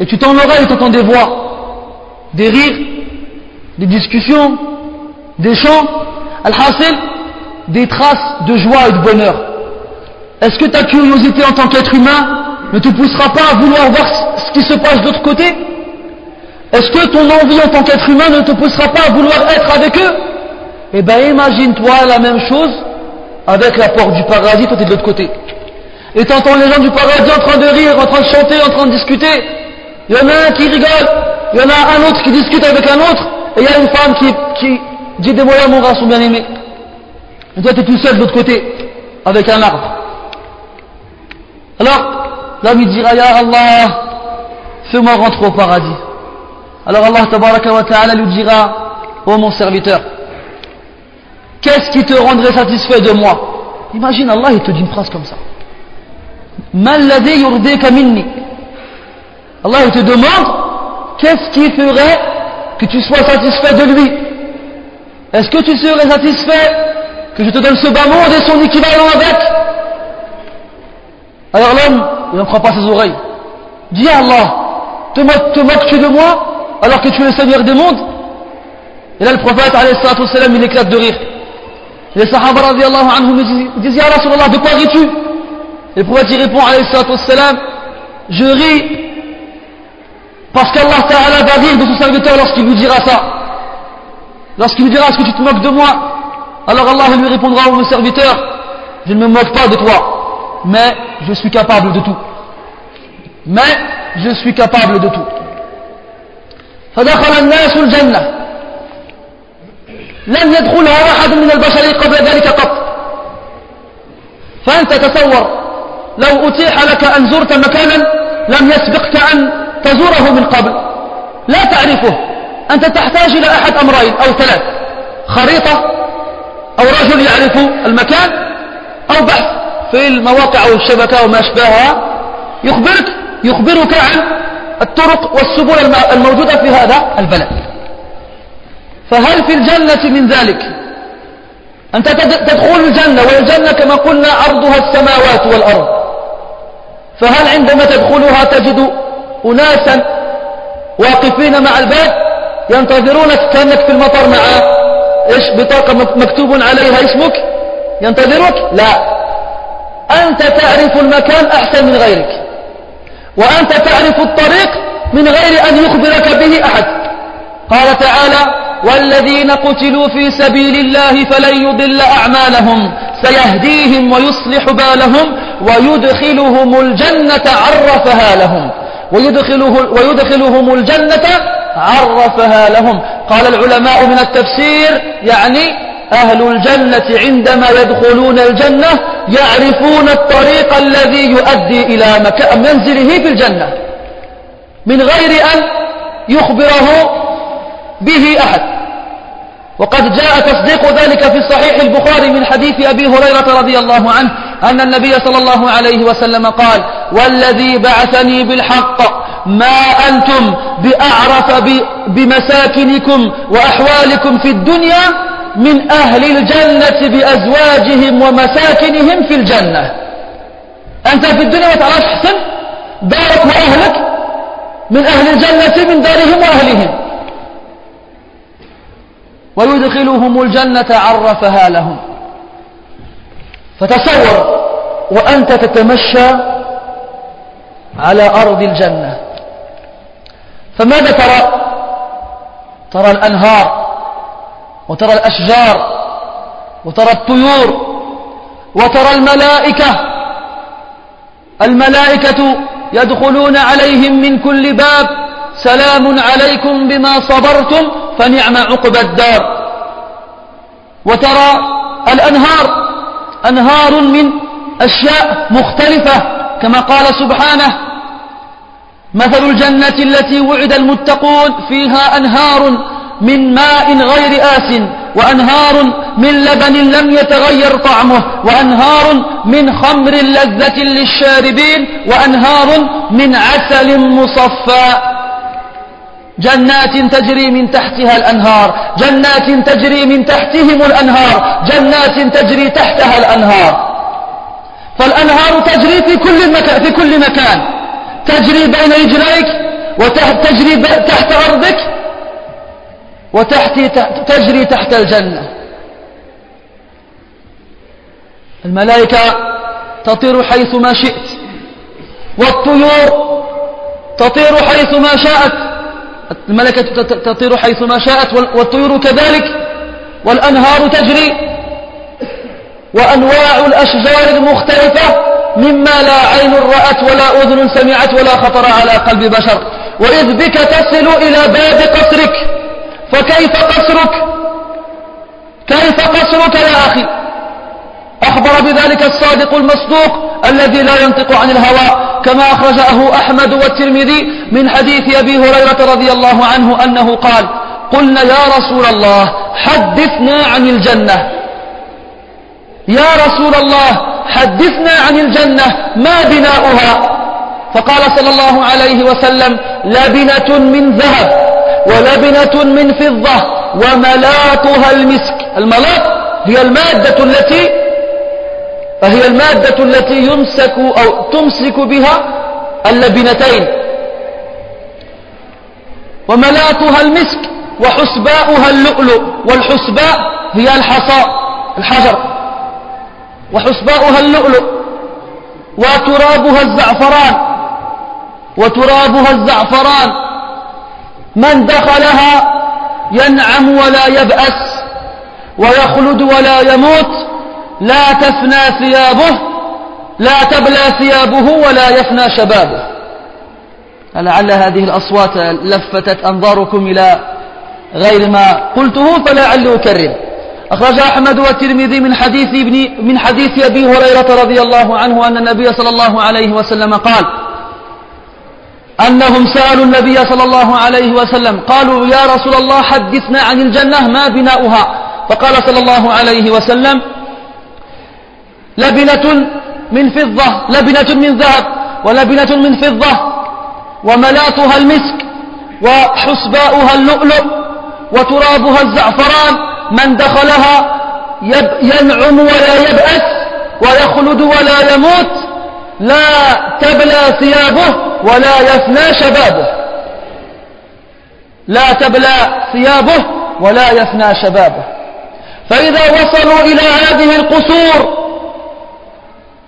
Et tu tends l'oreille et tu entends des voix, des rires, des discussions, des chants, al-hasil, des traces de joie et de bonheur. Est-ce que ta curiosité en tant qu'être humain ne te poussera pas à vouloir voir ce qui se passe de l'autre côté? Est-ce que ton envie en tant qu'être humain ne te poussera pas à vouloir être avec eux? Eh bien imagine-toi la même chose avec la porte du paradis, toi tu es de l'autre côté. Et t'entends les gens du paradis en train de rire, en train de chanter, en train de discuter. Il y en a un qui rigole, il y en a un autre qui discute avec un autre, et il y a une femme qui, dit des à mon son bien-aimé. Et toi tu es tout seul de l'autre côté, avec un arbre. Alors, l'homme il dira, Ya Allah, fais-moi rentrer au paradis. Alors Allah wa ta'ala lui dira, ô mon serviteur, qu'est-ce qui te rendrait satisfait de moi? Imagine Allah, il te dit une phrase comme ça. Allah te demande, qu'est-ce qui ferait que tu sois satisfait de lui? Est-ce que tu serais satisfait que je te donne ce bas monde et son équivalent avec? Alors l'homme, il n'en prend pas ses oreilles. Dis à Allah, te, moques-tu de moi alors que tu es le Seigneur des mondes? Et là le prophète, il éclate de rire. Les sahaba anhum disent, Ya Rasulallah, de quoi ris-tu? Et le prophète il répond, salam, je ris parce qu'Allah Ta'ala va rire de son serviteur lorsqu'il lui dira ça. Lorsqu'il lui dira, est-ce que tu te moques de moi Alors Allah lui répondra, au serviteur, je ne me moque pas de toi, mais je suis capable de tout. Mais je suis capable de tout. فدخل الناس الجنة لم يدخلها أحد من البشر قبل ذلك قط فأنت تصور لو أتيح لك أن زرت مكانا لم يسبقك أن تزوره من قبل. لا تعرفه. أنت تحتاج إلى أحد أمرين أو ثلاث. خريطة أو رجل يعرف المكان أو بحث في المواقع أو الشبكة وما أشبهها. يخبرك يخبرك عن الطرق والسبل الموجودة في هذا البلد. فهل في الجنة من ذلك؟ أنت تدخل الجنة والجنة كما قلنا عرضها السماوات والأرض. فهل عندما تدخلها تجد أناسا واقفين مع الباب ينتظرونك كأنك في المطر مع إيش بطاقة مكتوب عليها اسمك؟ ينتظرك؟ لا. أنت تعرف المكان أحسن من غيرك. وأنت تعرف الطريق من غير أن يخبرك به أحد. قال تعالى والذين قتلوا في سبيل الله فلن يضل أعمالهم. سيهديهم ويصلح بالهم ويدخلهم الجنة عرفها لهم. ويدخله ويدخلهم الجنة عرفها لهم. قال العلماء من التفسير يعني أهل الجنة عندما يدخلون الجنة يعرفون الطريق الذي يؤدي إلى منزله في الجنة. من غير أن يخبره به أحد. وقد جاء تصديق ذلك في صحيح البخاري من حديث أبي هريرة رضي الله عنه أن النبي صلى الله عليه وسلم قال والذي بعثني بالحق ما أنتم بأعرف بمساكنكم وأحوالكم في الدنيا من أهل الجنة بأزواجهم ومساكنهم في الجنة. أنت في الدنيا ما حسن دارك وأهلك من أهل الجنة من دارهم وأهلهم. ويدخلهم الجنة عرفها لهم. فتصور وأنت تتمشى على أرض الجنة. فماذا ترى؟ ترى الأنهار وترى الأشجار وترى الطيور وترى الملائكة. الملائكة يدخلون عليهم من كل باب. سلام عليكم بما صبرتم. فنعم عقب الدار. وترى الأنهار أنهار من أشياء مختلفة كما قال سبحانه مثل الجنة التي وعد المتقون فيها أنهار من ماء غير آس وأنهار من لبن لم يتغير طعمه وأنهار من خمر لذة للشاربين وأنهار من عسل مصفى. جنات تجري من تحتها الأنهار جنات تجري من تحتهم الأنهار جنات تجري تحتها الأنهار. فالأنهار تجري في كل مكان في كل مكان. تجري بين رجليك وتجري تحت أرضك وتحت تجري تحت الجنة. الملائكة تطير حيث ما شئت والطيور تطير حيث ما شاءت. الملائكة تطير حيث ما شاءت والطيور كذلك والأنهار تجري وأنواع الأشجار المختلفة مما لا عين رأت ولا أذن سمعت ولا خطر على قلب بشر. وإذ بك تصل إلى باب قصرك فكيف قصرك؟ كيف قصرك يا أخي؟ أخبر بذلك الصادق المصدوق الذي لا ينطق عن الهوى. كما أخرجه أحمد والترمذي من حديث أبي هريرة رضي الله عنه أنه قال قلنا يا رسول الله حدثنا عن الجنة. يا رسول الله حدثنا عن الجنة ما بناؤها؟ فقال صلى الله عليه وسلم لبنة من ذهب ولبنة من فضة وملاطها المسك. الملاط هي المادة التي فهي المادة التي يمسك أو تمسك بها اللبنتين. وملاطها المسك وحسباؤها اللؤلؤ والحسباء هي الحصى الحجر. وحسباؤها اللؤلؤ وترابها الزعفران وترابها الزعفران. من دخلها ينعم ولا يبأس ويخلد ولا يموت. لا تفنى ثيابه لا تبلى ثيابه ولا يفنى شبابه. لعل هذه الأصوات لفتت أنظاركم إلى غير ما قلته فلعل أكرر أخرج أحمد والترمذي من حديث ابن من حديث أبي هريرة رضي الله عنه أن النبي صلى الله عليه وسلم قال أنهم سألوا النبي صلى الله عليه وسلم قالوا يا رسول الله حدثنا عن الجنة ما بناؤها؟ فقال صلى الله عليه وسلم لبنة من فضة لبنة من ذهب ولبنة من فضة. وملاتها المسك وحسباؤها اللؤلؤ وترابها الزعفران. من دخلها ينعم ولا يبأس ويخلد ولا يموت. لا تبلى ثيابه ولا يفنى شبابه. لا تبلى ثيابه ولا يفنى شبابه. فإذا وصلوا إلى هذه القصور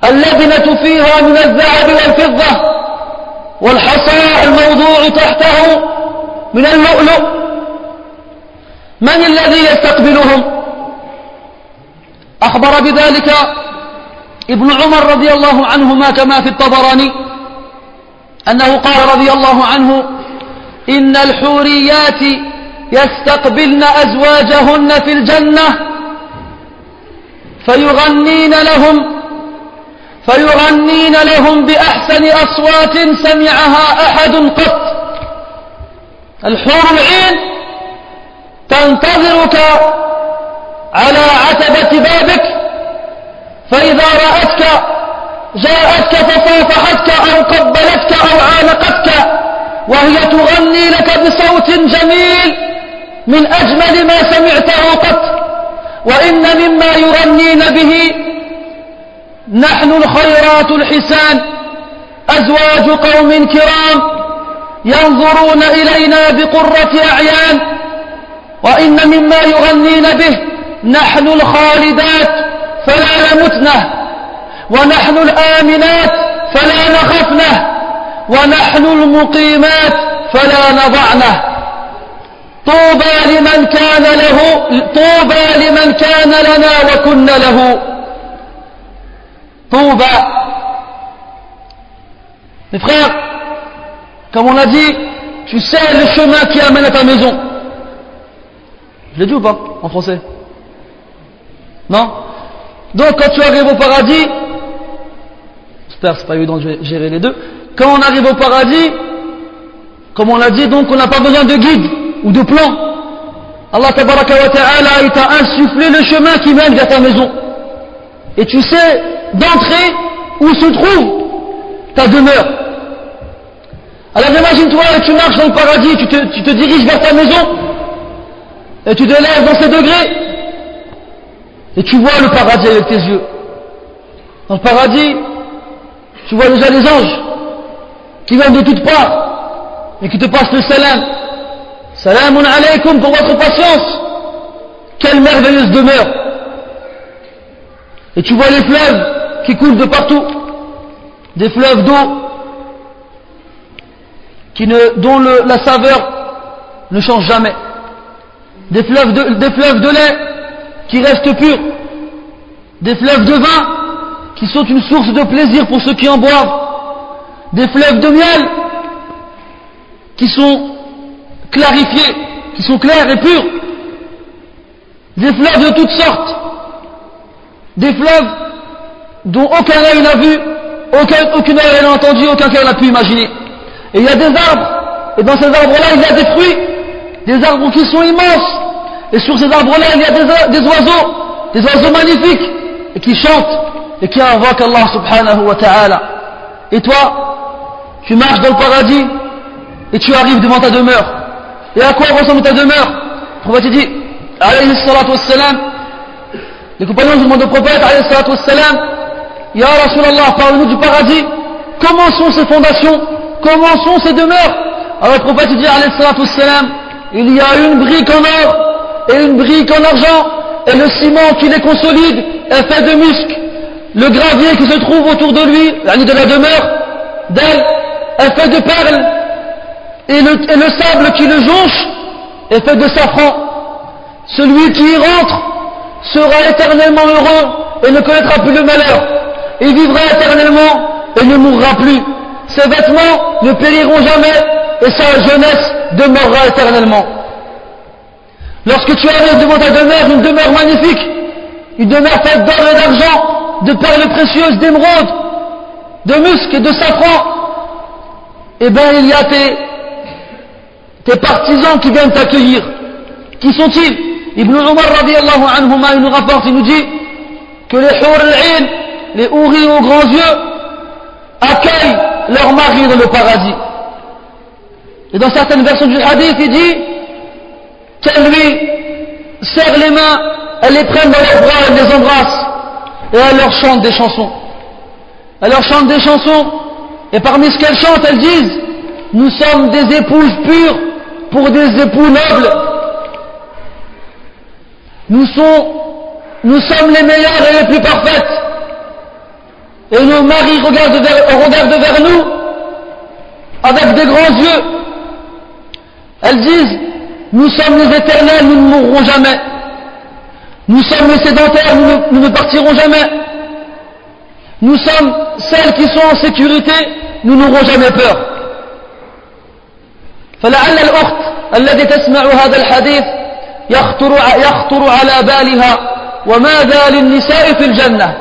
اللبنة فيها من الذهب والفضة والحصى الموضوع تحته من اللؤلؤ. من الذي يستقبلهم؟ أخبر بذلك ابن عمر رضي الله عنهما كما في الطبراني أنه قال رضي الله عنه إن الحوريات يستقبلن أزواجهن في الجنة فيغنين لهم فيغنين لهم بأحسن أصوات سمعها أحد قط. الحور العين تنتظرك على عتبة بابك فإذا رأتك جاءتك فصافحتك أو قبلتك أو عانقتك وهي تغني لك بصوت جميل من أجمل ما سمعته قط. وإن مما يغنين به نحن الخيرات الحسان أزواج قوم كرام ينظرون إلينا بقرة أعيان وإن مما يغنين به نحن الخالدات فلا نمتنه ونحن الآمنات فلا نخفنه ونحن المقيمات فلا نضعنه. طوبى لمن كان له طوبى لمن كان لنا وكن له. Touba. Mes frères, comme on l'a dit, tu sais le chemin qui amène à ta maison. Je l'ai dit ou pas en français? Non? Donc quand tu arrives au paradis, j'espère que c'est pas évident de gérer les deux, quand on arrive au paradis, comme on l'a dit, donc on n'a pas besoin de guide ou de plan. Allah ta'ala, il t'a insufflé le chemin qui mène vers ta maison. Et tu sais d'entrer où se trouve ta demeure. Alors imagine-toi, tu marches dans le paradis, tu te, diriges vers ta maison, et tu te lèves dans ces degrés, et tu vois le paradis avec tes yeux. Dans le paradis, tu vois déjà les anges qui viennent de toutes parts et qui te passent le salam. Salamun alaykum pour votre patience. Quelle merveilleuse demeure. Et tu vois les fleuves qui coulent de partout. Des fleuves d'eau dont la saveur ne change jamais. Des fleuves de, des fleuves de lait qui restent purs. Des fleuves de vin qui sont une source de plaisir pour ceux qui en boivent, des fleuves de miel qui sont clarifiés, qui sont clairs et purs, des fleuves de toutes sortes, des fleuves dont aucun œil n'a vu, aucun, aucune œil n'a entendu, aucun cœur n'a pu imaginer. Et il y a des arbres, et dans ces arbres-là, il y a des fruits, des arbres qui sont immenses, et sur ces arbres-là, il y a des, des oiseaux, des oiseaux magnifiques, et qui chantent, et qui invoque Allah subhanahu wa ta'ala. Et toi, tu marches dans le paradis. Et tu arrives devant ta demeure. Et à quoi ressemble ta demeure? Le prophète dit, alayhi salatu wassalam, les compagnons du monde au prophète, alayhi salatu wassalam, Ya Rasulallah, parle-nous du paradis. Comment sont ses fondations? Comment sont ses demeures? Alors le prophète dit, alayhi wassalam, il y a une brique en or et une brique en argent, et le ciment qui les consolide est fait de musc le gravier qui se trouve autour de lui, de la demeure d'elle, est fait de perles, et le, et le sable qui le jonche est fait de safran. Celui qui y rentre sera éternellement heureux et ne connaîtra plus le malheur. Il vivra éternellement et ne mourra plus. Ses vêtements ne périront jamais et sa jeunesse demeurera éternellement. Lorsque tu arrives devant ta demeure, une demeure magnifique, une demeure faite d'or et d'argent, de perles précieuses, d'émeraudes, de musc et de safran, eh bien il y a tes, partisans qui viennent t'accueillir. Qui sont-ils? Ibn Umar radiallahu anhuma, il nous rapporte, il nous dit que les hur al les houris aux grands yeux, accueillent leur mari dans le paradis. Et dans certaines versions du hadith, il dit qu'elle lui serre les mains, elle les prenne dans leurs bras, elle les embrasse et elle leur chante des chansons. Elle leur chante des chansons, et parmi ce qu'elles chantent, elles disent, nous sommes des épouses pures pour des époux nobles. Nous, nous sommes les meilleures et les plus parfaites Et nos maris regardent vers, regardent vers nous avec des grands yeux. Elles disent, nous sommes les éternels, nous ne mourrons jamais. Nous sommes les sédentaires, nous ne, partirons jamais. Nous sommes celles qui sont en sécurité, nous n'aurons jamais peur. فلعل الأخت الذي تسمع هذا الحديث يخطر, يخطر على بالها وماذا للنساء في الجنة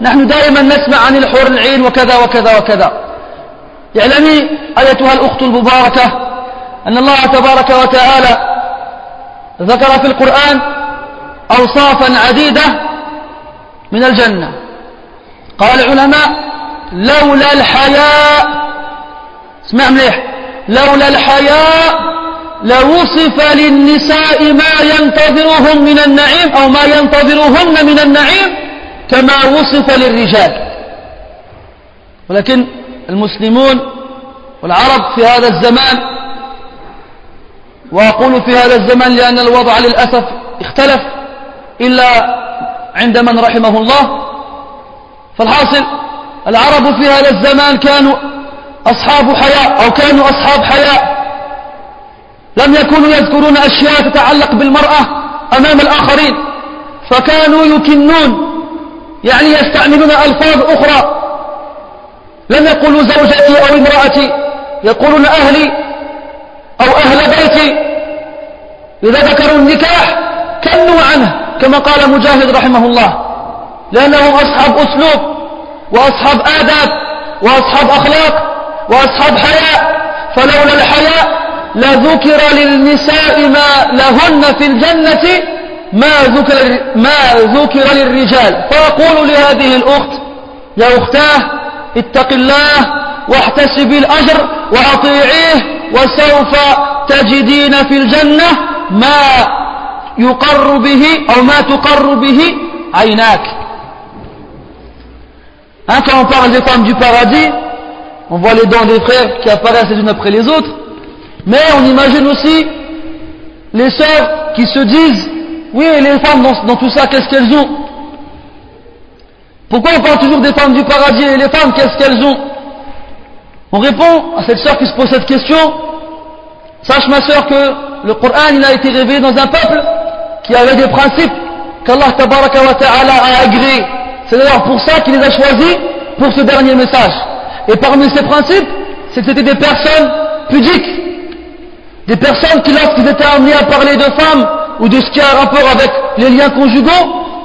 نحن دائما نسمع عن الحور العين وكذا وكذا وكذا. اعلمي أيتها الأخت المباركة أن الله تبارك وتعالى ذكر في القرآن أوصافا عديدة من الجنة. قال العلماء لولا الحياء اسمع مليح لولا الحياء لوصف للنساء ما ينتظرهم من النعيم أو ما ينتظرهن من النعيم كما وصف للرجال. ولكن المسلمون والعرب في هذا الزمان وأقول في هذا الزمان لأن الوضع للأسف اختلف إلا عند من رحمه الله. فالحاصل العرب في هذا الزمان كانوا أصحاب حياء أو كانوا أصحاب حياء. لم يكونوا يذكرون أشياء تتعلق بالمرأة أمام الآخرين فكانوا يكنون يعني يستعملون ألفاظ أخرى. لم يقولوا زوجتي أو امرأتي. يقولون أهلي أو أهل بيتي. إذا ذكروا النكاح كنوا عنه كما قال مجاهد رحمه الله. لأنهم أصحاب أسلوب وأصحاب آداب وأصحاب أخلاق وأصحاب حياء. فلولا الحياء لذكر للنساء ما لهن في الجنة ما ذكر, ما ذكر للرجال فأقول لهذه الأخت يا أختاه اتق الله واحتسبي الأجر وأطيعيه وسوف تجدين في الجنة ما يقر به أو ما تقر به عيناك Hein, quand on parle des femmes du paradis, on voit les dents des frères qui apparaissent les unes après les autres, mais on imagine aussi les sœurs qui se disent, oui, et les femmes dans, tout ça, qu'est-ce qu'elles ont Pourquoi on parle toujours des femmes du paradis et les femmes, qu'est-ce qu'elles ont On répond à cette sœur qui se pose cette question, sache ma sœur que le Coran a été révélé dans un peuple qui avait des principes qu'Allah ta'ala a agréés. C'est d'ailleurs pour ça qu'il les a choisis pour ce dernier message. Et parmi ces principes, c'était des personnes pudiques, des personnes qui lorsqu'ils étaient amenés à parler de femmes ou de ce qui a un rapport avec les liens conjugaux,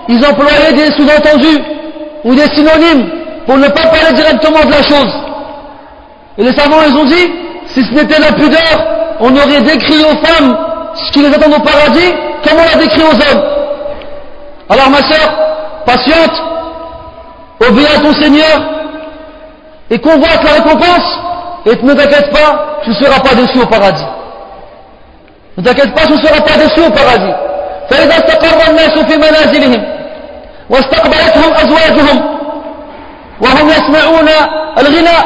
ils employaient des sous-entendus ou des synonymes pour ne pas parler directement de la chose. Et les savants, ils ont dit, si ce n'était la pudeur, on aurait décrit aux femmes ce qui les attend au paradis, comme on l'a décrit aux hommes. Alors ma sœur, patiente, obéis à ton Seigneur et convoite la récompense et ne t'inquiète pas, tu ne seras pas déçu au paradis. Ne t'inquiète pas, tu ne seras pas déçu au paradis. فإذا استقر الناس في منازلهم واستقبلتهم أزواجهم وهم يسمعون الغناء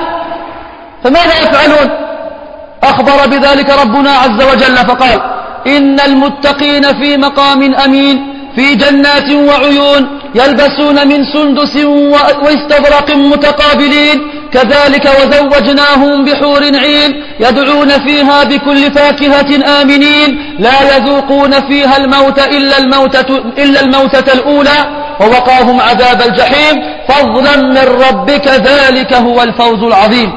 فماذا يفعلون أخبر بذلك ربنا عز وجل فقال إن المتقين في مقام أمين في جنات وعيون يلبسون من سندس واستبرق متقابلين. كذلك وزوجناهم بحور عين يدعون فيها بكل فاكهة آمنين. لا يذوقون فيها الموت إلا الموتة, إلا الموتة الأولى. ووقاهم عذاب الجحيم. فضلا من ربك ذلك هو الفوز العظيم.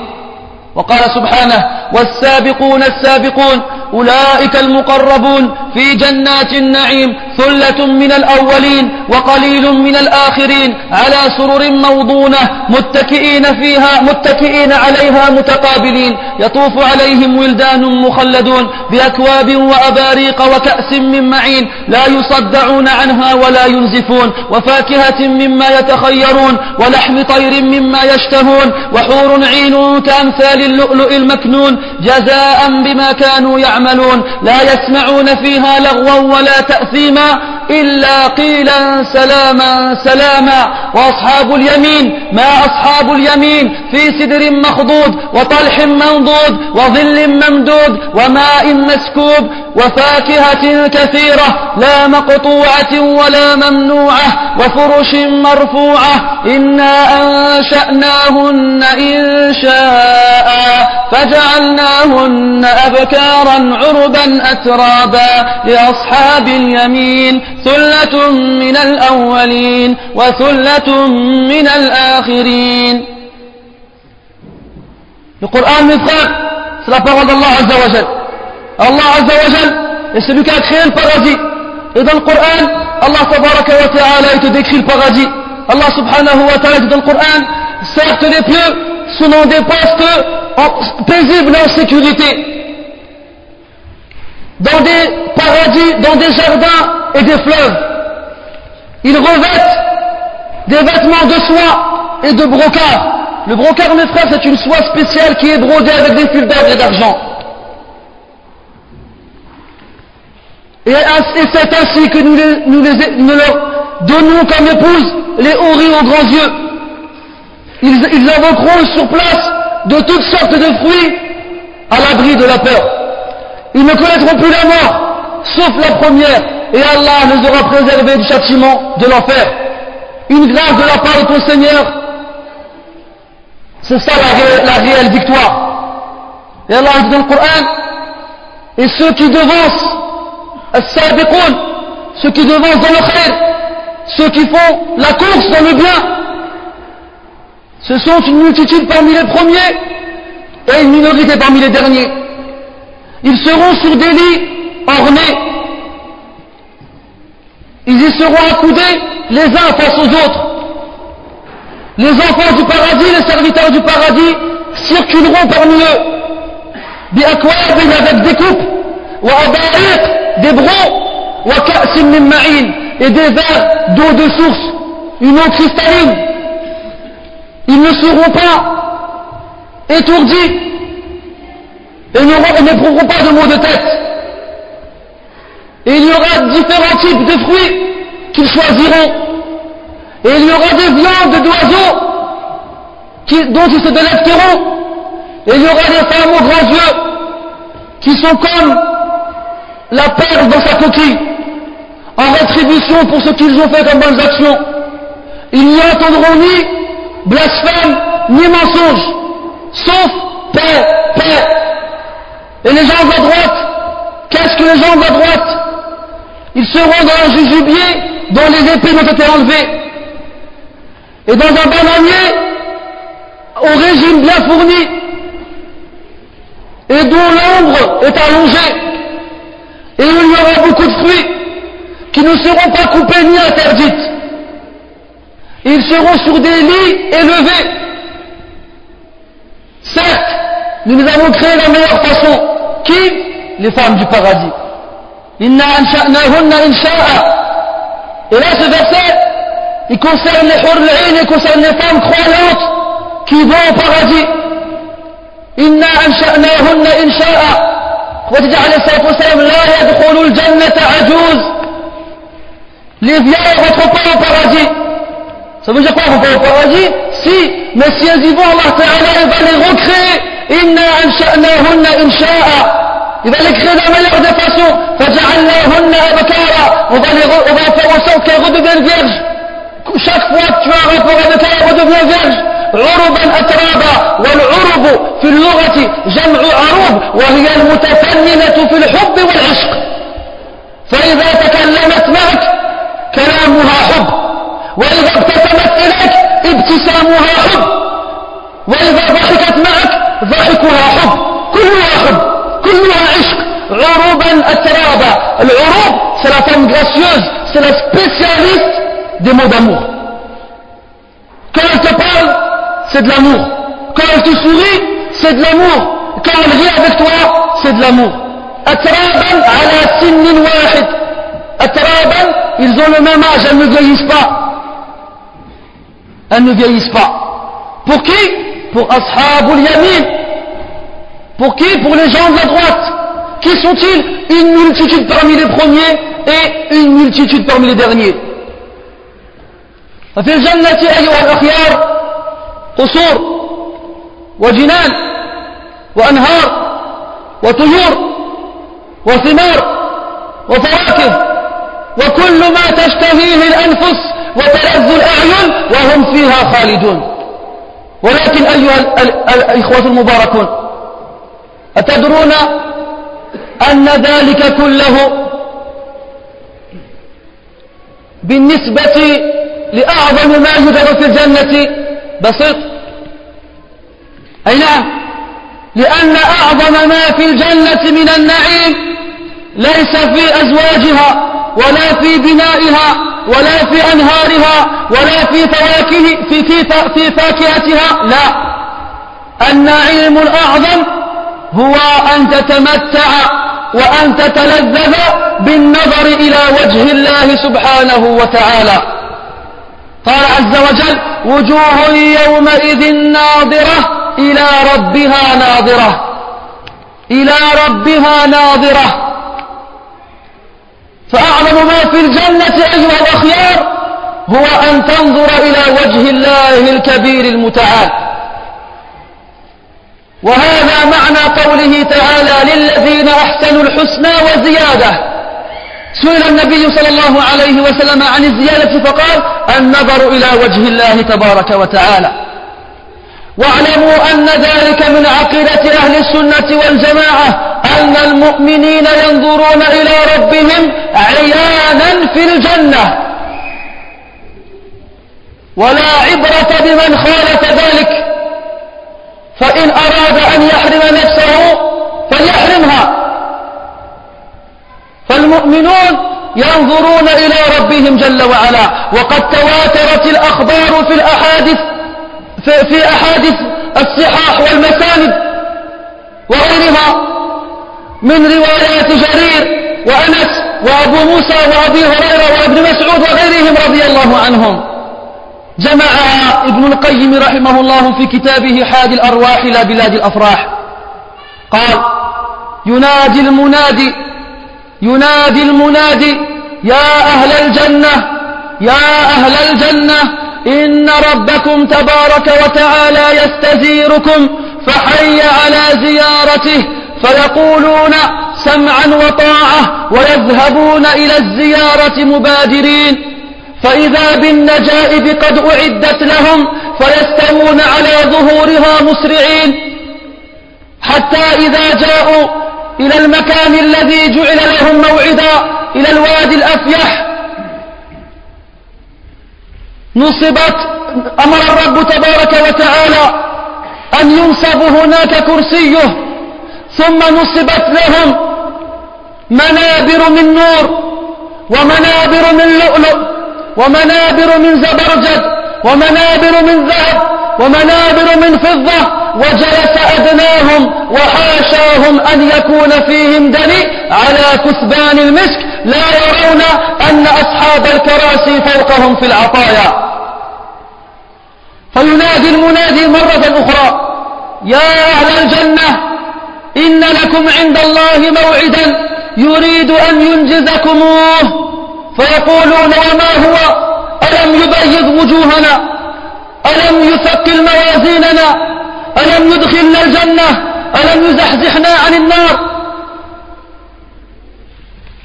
وقال سبحانه والسابقون السابقون أولئك المقربون في جنات النعيم ثلة من الأولين وقليل من الآخرين على سرر موضونة متكئين فيها متكئين عليها متقابلين يطوف عليهم ولدان مخلدون بأكواب وأباريق وكأس من معين لا يصدعون عنها ولا ينزفون وفاكهة مما يتخيرون ولحم طير مما يشتهون وحور عين كأمثال اللؤلؤ المكنون جزاء بما كانوا يعملون لا يسمعون فيها لغوا ولا تأثيما إلا قيلا سلاما سلاما. وأصحاب اليمين ما أصحاب اليمين؟ في سدر مخضود وطلح منضود وظل ممدود وماء مسكوب وفاكهة كثيرة لا مقطوعة ولا ممنوعة وفرش مرفوعة إنا أنشأناهن إن شاء فجعلناهن أبكارا عربا أترابا. لأصحاب اليمين ثلة من الأولين وثلة من الآخرين. القرآن مفخر سلا فرض الله عز وجل. الله عز وجل يسبكات خير فرزي إذا القرآن الله تبارك وتعالى يتدك خير الله سبحانه وتعالى يتدك القرآن. سابت لبيو سنو دي باست paisible en سيكوريتي Dans des paradis, dans des jardins et des fleuves. Ils revêtent des vêtements de soie et de brocart. Le brocart, mes frères, c'est une soie spéciale qui est brodée avec des fils d'or et d'argent. Et c'est ainsi que nous, les, leur donnons comme épouse les houris aux grands yeux. Ils, ils sur place de toutes sortes de fruits à l'abri de la peur. Ils ne connaîtront plus la mort, sauf la première, et Allah les aura préservés du châtiment de l'enfer. Une grâce de la part de ton Seigneur, c'est ça la, réelle victoire. Et Allah dit dans le Coran, et ceux qui devancent, ceux qui devancent dans le khair, ceux qui font la course dans le bien, ce sont une multitude parmi les premiers et une minorité parmi les derniers. Ils seront sur des lits ornés ils y seront accoudés les uns face aux autres. Les enfants du paradis, les serviteurs du paradis circuleront parmi eux. avec des coupes, des brocs, et des verres d'eau de source, une eau cristalline. Ils ne seront pas étourdis et n'éprouveront pas de maux de tête. Et il y aura différents types de fruits qu'ils choisiront. Et il y aura des viandes d'oiseaux dont ils se délecteront. Et il y aura des femmes aux grands yeux qui sont comme la perle dans sa coquille, en rétribution pour ce qu'ils ont fait comme bonnes actions. Ils n'y entendront ni blasphème, ni mensonge, sauf paix, paix. Et les gens de la droite, qu'est-ce que les gens de la droite Ils seront dans un jujubier dont les épées ont été enlevées. Et dans un bananier au régime bien fourni et dont l'ombre est allongée et où il y aura beaucoup de fruits qui ne seront pas coupés ni interdites. Ils seront sur des lits élevés. Certes, nous avons créé la meilleure façon. Qui Les femmes du paradis. Inna Et là, ce verset, il concerne les hurlaïnes, il concerne les femmes croyantes qui vont au paradis. Inna ansha'nahunna insha'a. وتجي عليه الصلاة والسلام لا يدخل الجنة عجوز les vieilles ne rentrent pas au paradis ça veut dire quoi, vont pas au paradis si, mais si elles y vont, Allah Ta'ala, va les recréer إنا أنشأناهن إن شاء لذلك خذ ما يرد فسو فجعلناهن أبكارا. وظلغ أضافة وسوك غدد الفرج كل شاك فوات شواء غفو غدتا غدد عربا أترابا. والعرب في اللغة جمع عروب. وهي المتفننة في الحب والعشق. فإذا تكلمت معك كلامها حب. وإذا ابتسمت إليك ابتسامها حب. وإذا ضحكت معك ضحكها حب كلها حب كلها عشق عروبا أترابا العروب c'est la femme gracieuse c'est la spécialiste des mots d'amour. Quand elle te parle, c'est de l'amour. Quand elle te sourit, c'est de l'amour. Quand elle vit avec toi, c'est de l'amour. Atraban ala sinnin wahid. Atraban, ils ont le même âge, elles ne vieillissent pas. Elles ne vieillissent pas. Pour qui Pour Ashabul Yamin. Pour qui Pour les gens de la droite. Qui sont-ils Une multitude parmi les premiers et une multitude parmi les derniers. ففي الجنة أيها الأخيار قصور وجنان وأنهار وطيور وثمار وفواكه وكل ما تشتهيه الأنفس وتلذ الأعين وهم فيها خالدون ولكن أيها الإخوة المباركون أتدرون أن ذلك كله بالنسبة لأعظم ما يوجد في الجنة؟ بسيط. أي نعم. لأن أعظم ما في الجنة من النعيم ليس في أزواجها ولا في بنائها ولا في أنهارها ولا في فواكه في, في, في فاكهتها لا. النعيم الأعظم هو أن تتمتع وأن تتلذذ بالنظر إلى وجه الله سبحانه وتعالى. قال عز وجل وجوه يومئذ ناظرة إلى ربها ناظرة إلى ربها ناظرة. فأعظم ما في الجنة أيها الأخيار هو أن تنظر إلى وجه الله الكبير المتعال. وهذا معنى قوله تعالى للذين أحسنوا الحسنى وزيادة. سئل النبي صلى الله عليه وسلم عن الزيادة فقال النظر إلى وجه الله تبارك وتعالى. واعلموا أن ذلك من عقيدة أهل السنة والجماعة. أن المؤمنين ينظرون إلى ربهم عيانا في الجنة. ولا عبرة بمن خالف ذلك. فإن أراد أن يحرم نفسه فليحرمها. فالمؤمنون ينظرون إلى ربهم جل وعلا. وقد تواترت الأخبار في الأحاديث في أحاديث الصحاح والمساند وغيرها. من روايات جرير وأنس وأبو موسى وأبي هريرة وابن مسعود وغيرهم رضي الله عنهم. جمعها ابن القيم رحمه الله في كتابه حاد الأرواح إلى بلاد الأفراح. قال ينادي المنادي ينادي المنادي يا أهل الجنة يا أهل الجنة إن ربكم تبارك وتعالى يستزيركم فحي على زيارته فيقولون سمعا وطاعة ويذهبون إلى الزيارة مبادرين. فإذا بالنجائب قد أعدت لهم فيستوون على ظهورها مسرعين. حتى إذا جاءوا إلى المكان الذي جعل لهم موعدا إلى الوادي الأفيح نصبت أمر الرب تبارك وتعالى أن ينصب هناك كرسيه. ثم نصبت لهم منابر من نور ومنابر من لؤلؤ ومنابر من زبرجد ومنابر من ذهب ومنابر من فضة وجلس أدناهم وحاشاهم أن يكون فيهم دني على كثبان المسك. لا يرون أن أصحاب الكراسي فوقهم في العطايا. فينادي المنادي مرة أخرى يا أهل الجنة إن لكم عند الله موعدا يريد أن ينجزكموه. فيقولون وما هو؟ ألم يبيض وجوهنا؟ ألم يثقل موازيننا؟ ألم يدخلنا الجنة؟ ألم يزحزحنا عن النار؟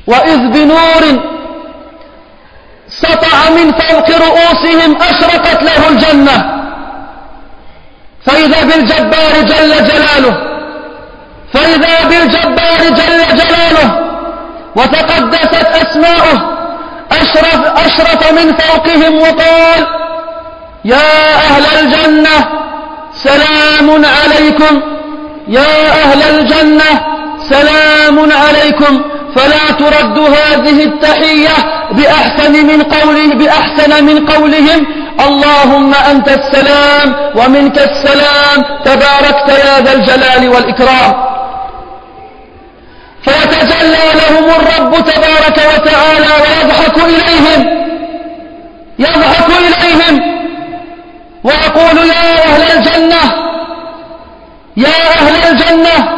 وإذ بنور سطع من فوق رؤوسهم أشرقت له الجنة. فإذا بالجبار جل جلاله فإذا بالجبار جل جلاله وتقدست أسماؤه أشرف, أشرف من فوقهم وقال يا أهل الجنة سلام عليكم. يا أهل الجنة سلام عليكم. فلا ترد هذه التحية بأحسن من قوله بأحسن من قولهم. اللهم أنت السلام ومنك السلام. تباركت يا ذا الجلال والإكرام. فيتجلى لهم الرب تبارك وتعالى ويضحك إليهم. يضحك إليهم. ويقول يا أهل الجنة يا أهل الجنة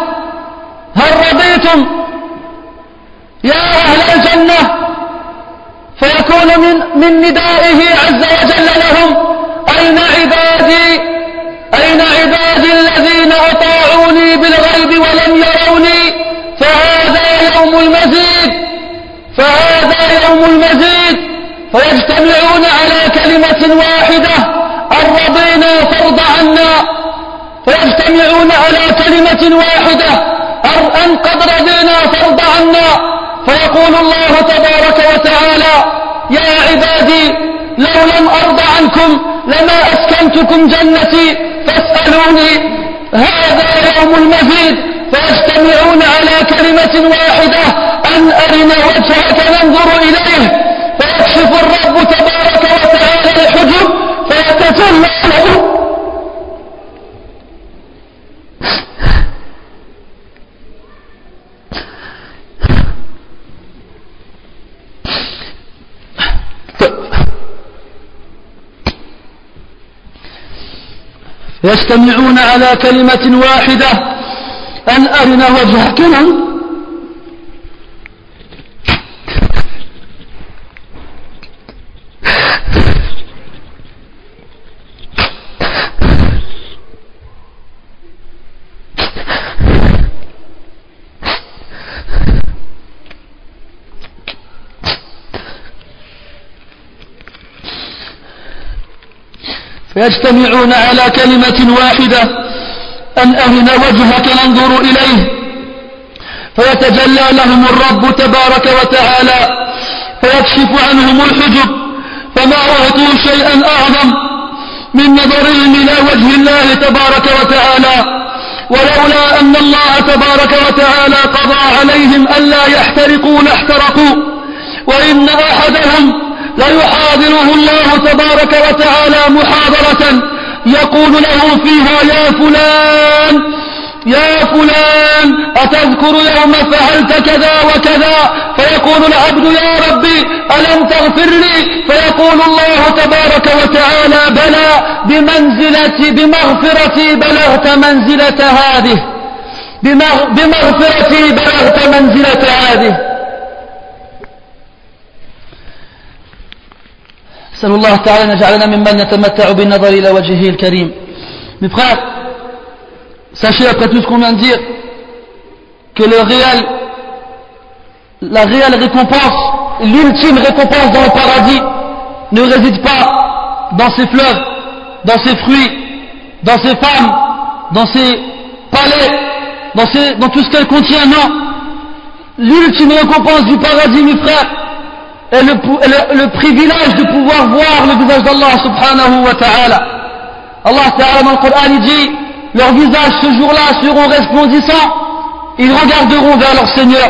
هل رضيتم؟ يا أهل الجنة. فيكون من, من ندائه عز وجل لهم أين عبادي أين عبادي الذين أطاعوني بالغيب ولم يروني فهذا يوم المزيد فهذا يوم المزيد فيجتمعون على كلمة واحدة أن رضينا فارض عنا فيجتمعون على كلمة واحدة. أن قد رضينا فارض عنا. فيقول الله تبارك وتعالى يا عبادي لو لم أرض عنكم لما أسكنتكم جنتي فاسألوني. هذا يوم المزيد. فيجتمعون على كلمة واحدة. أن أرنا وجهك ننظر إليه. فيكشف الرب تبارك وتعالى الحجب. فيتجلى له. يجتمعون على كلمة واحدة أن أرنا وجهك فيجتمعون على كلمة واحدة أن أرنا وجهك ننظر إليه. فيتجلى لهم الرب تبارك وتعالى فيكشف عنهم الحجب فما أعطوا شيئا أعظم من نظرهم إلى وجه الله تبارك وتعالى. ولولا أن الله تبارك وتعالى قضى عليهم ألا يحترقوا لاحترقوا وإن أحدهم ليحاضره الله تبارك وتعالى محاضرة. يقول له فيها يا فلان يا فلان أتذكر يوم فعلت كذا وكذا؟ فيقول العبد يا ربي ألم تغفر لي فيقول الله تبارك وتعالى بلى بمنزلة بمغفرتي بلغت منزلة هذه بمغفرتي بلغت منزلة هذه. نسأل الله تعالى أن يجعلنا ممن نتمتع بالنظر إلى وجهه الكريم Mes frères, sachez après tout ce qu'on vient de dire que le réel, la réelle récompense, l'ultime récompense dans le paradis ne réside pas dans ses fleuves, dans ses fruits, dans ses femmes, dans ses palais, dans, tout ce qu'elle contient, non. L'ultime récompense du paradis, mes frères, est le, privilège de pouvoir voir le visage d'Allah subhanahu wa ta'ala. Allah ta'ala dans le Coran dit, leurs visages ce jour-là seront resplendissants, ils regarderont vers leur Seigneur.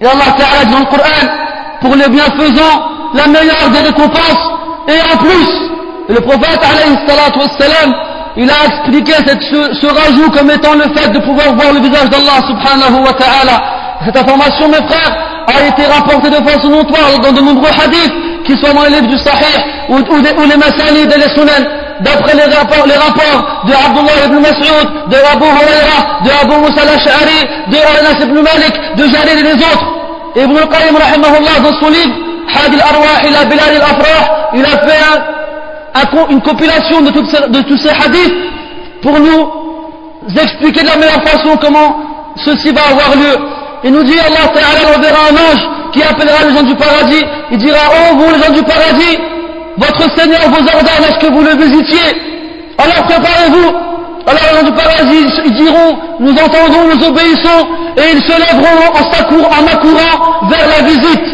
Et Allah ta'ala dans le Coran, pour les bienfaisants, la meilleure des récompenses, et en plus, le prophète alayhi salatu salam, il a expliqué ce, rajout comme étant le fait de pouvoir voir le visage d'Allah subhanahu wa ta'ala. Cette information, mes frères, a été rapportée de façon notoire dans de nombreux hadiths, qui soient dans les livres du Sahih ou, les Masalid et les Sunan, d'après les rapports, les rapports de Abdullah ibn Mas'ud, de Abu Huraira, de Abu Musa al-Ash'ari, de Anas ibn Malik, de Jalil et les autres. Ibn al-Qayyim, rahimahullah, dans son livre, Hadi al-Arwah ila Bilal il a fait un, une compilation de, tous ces hadiths pour nous expliquer de la meilleure façon comment ceci va avoir lieu. Il nous dit Allah Ta'ala, on verra un ange qui appellera les gens du paradis. Il dira, oh vous les gens du paradis, votre Seigneur vous ordonne à ce que vous le visitiez. Alors préparez-vous. Alors les gens du paradis, ils diront, nous entendons, nous obéissons, et ils se lèveront en, en accourant vers la visite.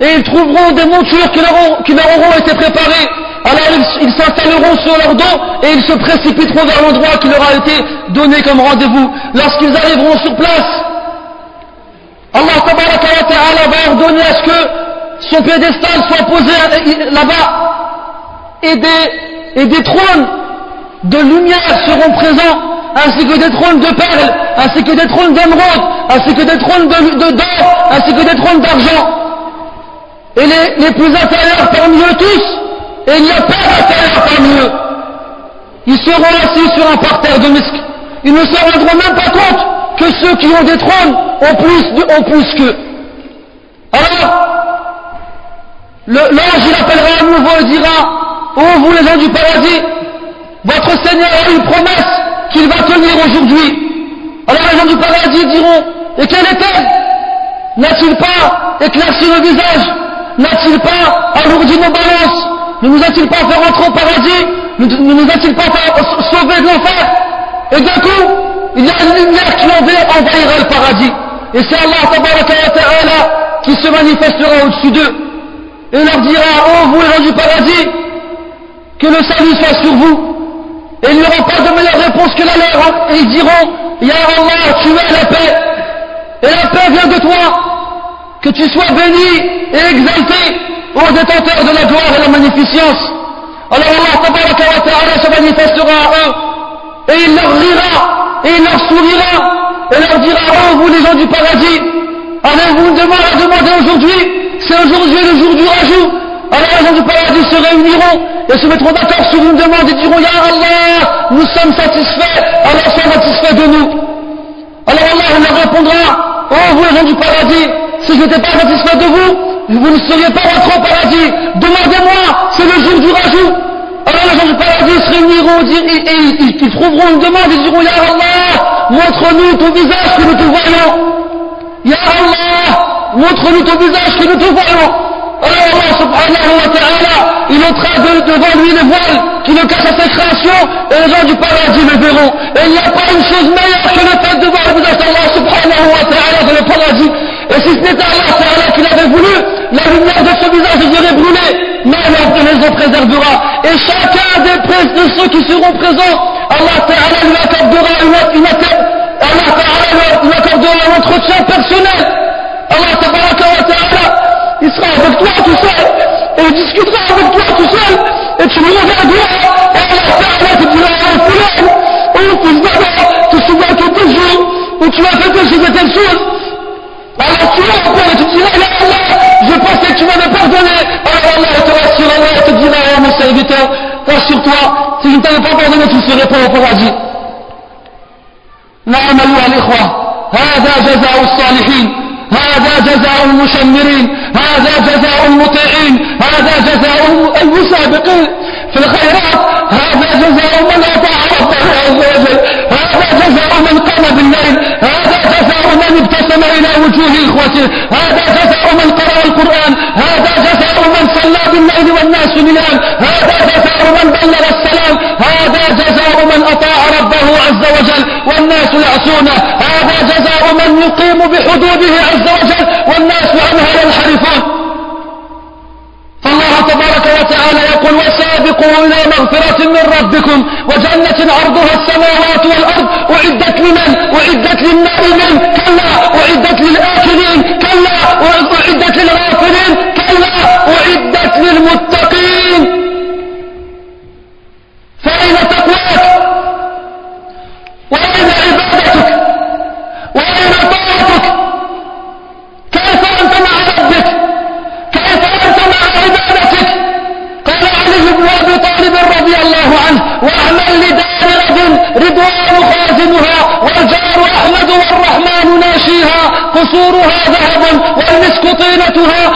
Et ils trouveront des montures qui leur auront été préparées alors ils s'installeront sur leur dos et ils se précipiteront vers l'endroit qui leur a été donné comme rendez-vous. Lorsqu'ils arriveront sur place, Allah ta'ala va ordonner à ce que son pédestal soit posé là-bas et des, et des trônes de lumière seront présents ainsi que des trônes de perles, ainsi que des trônes d'émeraude, ainsi que des trônes de, d'or, ainsi que des trônes d'argent. Et les, plus inférieurs parmi eux tous et il n'y a pas d'intérieur parmi eux. Ils seront assis sur un parterre de misque. Ils ne se rendront même pas compte que ceux qui ont des trônes ont plus, ont plus qu'eux. Alors, l'ange il appellera à nouveau et dira, oh vous les gens du paradis, votre Seigneur a une promesse qu'il va tenir aujourd'hui. Alors les gens du paradis diront, et quelle est-elle N'a-t-il pas éclairci nos visages N'a-t-il pas alourdi nos balances? Ne nous a-t-il pas fait rentrer au paradis? Ne nous a-t-il pas fait sauver de l'enfer? Et d'un coup, il y a une lumière qui envahira le paradis. Et c'est Allah ta'ala qui se manifestera au-dessus d'eux. Et leur dira, oh vous les gens du paradis, que le salut soit sur vous. Et il n'y aura pas de meilleure réponse que la leur. Et ils diront, Ya Allah, tu es la paix. Et la paix vient de toi. Que tu sois béni et exalté au détenteur de la gloire et la magnificence. Alors Allah ta'ala se manifestera à eux et il leur rira et il leur sourira et leur dira Oh vous les gens du paradis, avez-vous une demande à demander aujourd'hui C'est aujourd'hui le jour du rajout. Alors les gens du paradis se réuniront et se mettront d'accord sur une demande et diront Ya Allah, nous sommes satisfaits, alors sois satisfait de nous. Alors Allah leur répondra Oh vous les gens du paradis, si je n'étais pas satisfait de vous, vous ne seriez pas rentrés au paradis. Demandez-moi, c'est le jour du rajout. Alors les gens du paradis se réuniront et, ils, trouveront une demande, ils diront, Ya Allah, montre-nous ton visage que nous te voyons. Ya Allah, montre-nous ton visage que nous te voyons. Alors Allah subhanahu wa ta'ala, il ôtera de, devant lui les voiles qui le cachent à ses créations et les gens du paradis le verront. Et il n'y a pas une chose meilleure que le fait de voir le visage d'Allah subhanahu wa ta'ala dans le paradis. Et si ce n'était Allah Ta'ala qui l'avait voulu, la lumière de ce visage serait brûlée. Mais Allah les en préservera. Et chacun des de ceux qui seront présents, Allah Ta'ala lui accordera une, Allah Ta'ala lui accordera un entretien personnel. Allah Ta'ala, il sera avec toi tout seul. Et il discutera avec toi tout seul. et tu me doigt, et Allah Ta'ala te dira, oh fulan, oh fils d'Adam, tu te souviens que tel jour, où tu as fait telle chose et telle chose. Alors tu vas encore et tu te diras, là, Allah, je pensais que tu m'avais pardonné. Alors Allah te rassure, Allah te dira, oh mon serviteur, rassure-toi, si je ne t'avais pas pardonné, tu ne serais pas au paradis. نعم أيها الإخوة هذا جزاء الصالحين هذا جزاء المشمرين هذا جزاء المطيعين هذا جزاء المسابقين في الخيرات هذا جزاء من أطاع ربه عز وجل هذا جزاء من قام بالليل هذا جزاء من ابتسم إلى وجوه إخوته هذا جزاء من قرأ القرآن هذا جزاء من صلى بالليل والناس نيام هذا جزاء من بلغ السلام هذا جزاء من أطاع ربه عز وجل والناس يعصونه هذا جزاء من يقيم بحدوده عز وجل والناس عنها ينحرفون. فالله تبارك وتعالى يقول وسابقوا إلى مغفرة من ربكم وجنة عرضها السماوات والأرض أعدت لمن؟ أعدت للنائمين كلا. أعدت للآكلين كلا. أعدت للغافلين كلا. أعدت للمتقين فأين تقواك وأين عبادتك وأين طاعتك كيف أنت مع ربك كيف أنت مع عبادتك قال علي بن أبي طالب رضي الله عنه واعمل لدار رب رضوان خازنها والجار أحمد والرحمن ناشيها قصورها ذهب والمسك طينتها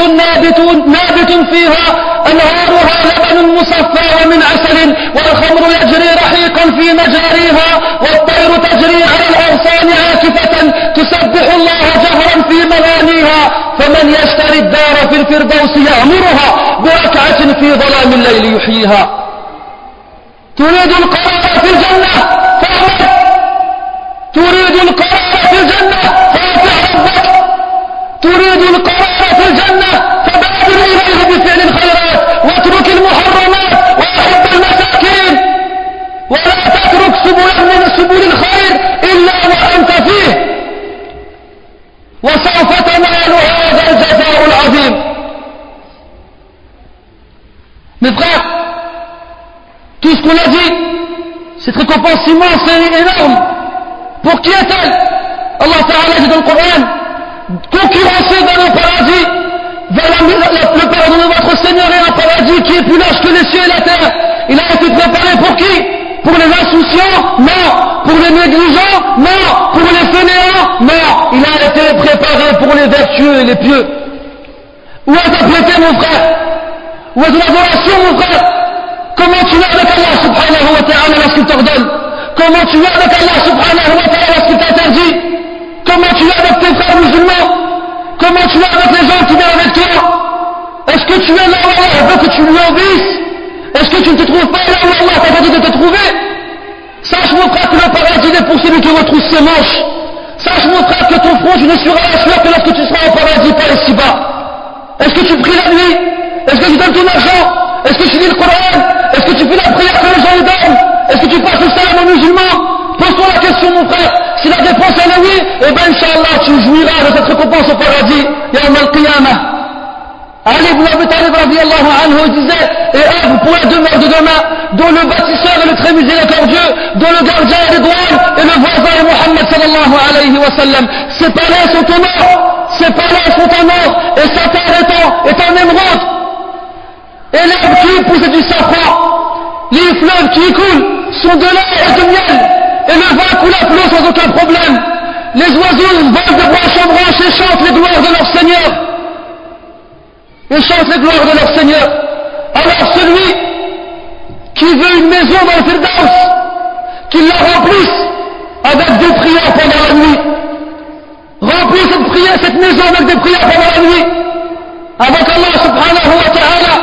نابت, نابت فيها أنهارها لبن مصفى ومن عسل والخمر يجري رحيقا في مجاريها والطير تجري على الأغصان عاكفة تسبح الله جهرا في مغانيها فمن يشتري الدار في الفردوس يأمرها بركعة في ظلام الليل يحييها. تريد القرار في الجنة تريد القرار في الجنة فاطع ربك. تريد القرار الجنة فبادر إليه بفعل الخيرات واترك المحرمات وأحب المساكين ولا تترك سبلا من سبل الخير إلا وأنت فيه وسوف تنال هذا الجزاء العظيم Mes frères, tout ce qu'on a dit, cette récompense immense et énorme, pour qui est-elle Allah Ta'ala dit dans le Coran, concurrencer dans le paradis, le pardon de votre Seigneur est un paradis qui est plus large que les cieux et la terre. Il a été préparé pour qui? Pour les insouciants? Non. Pour les négligents? Non. Pour les fainéants? Non. Il a été préparé pour les vertueux et les pieux. Où est ta piété, mon frère? Où est l'adoration, mon frère? Comment tu es avec Allah subhanahu wa ta'ala lorsqu'il t'ordonne Comment tu es avec Allah subhanahu wa ta'ala lorsqu'il t'interdit Comment tu es avec tes frères musulmans? Comment tu es avec les gens qui viennent avec toi? Est-ce que tu es là où Allah veut que tu lui obéisses Est-ce que tu ne te trouves pas là où Allah t'a de te trouver? Sache mon frère que le paradis est pour celui qui retrouve ses manches. Sache mon frère que ton front, tu ne seras sueur que lorsque tu seras au paradis, pas ici-bas. Est-ce que tu pries la nuit? Est-ce que tu donnes ton argent? Est-ce que tu lis le Coran? Est-ce que tu fais la prière que les gens donnent Est-ce que tu passes le salam aux musulmans? Pose-toi la question mon frère. Réponse est oui, eh bien Inch'Allah tu jouiras de cette récompense au paradis. Yawm al-Qiyamah. Ali ibn Abi Talib radiallahu anhu disait Et œuvre pour la demeure de demain dont le bâtisseur est le très miséricordieux dont le gardien est douanes et le voisin est Muhammad sallallahu alayhi wa sallam ces palais sont en or ces palais sont en or et sa terre est en, est en émeraude et l'herbe qui pousse du safran les fleuves qui y coulent sont de lait et de miel et le vin coule à sans aucun problème les oiseaux volent de branche en branche et chantent les gloires de leur Seigneur et chantent les gloires de leur Seigneur. Alors celui qui veut une maison dans le Firdaus, qu'il la remplisse avec des prières pendant la nuit. Remplis cette prière, cette maison avec des prières pendant la nuit. Avec Allah subhanahu wa ta'ala.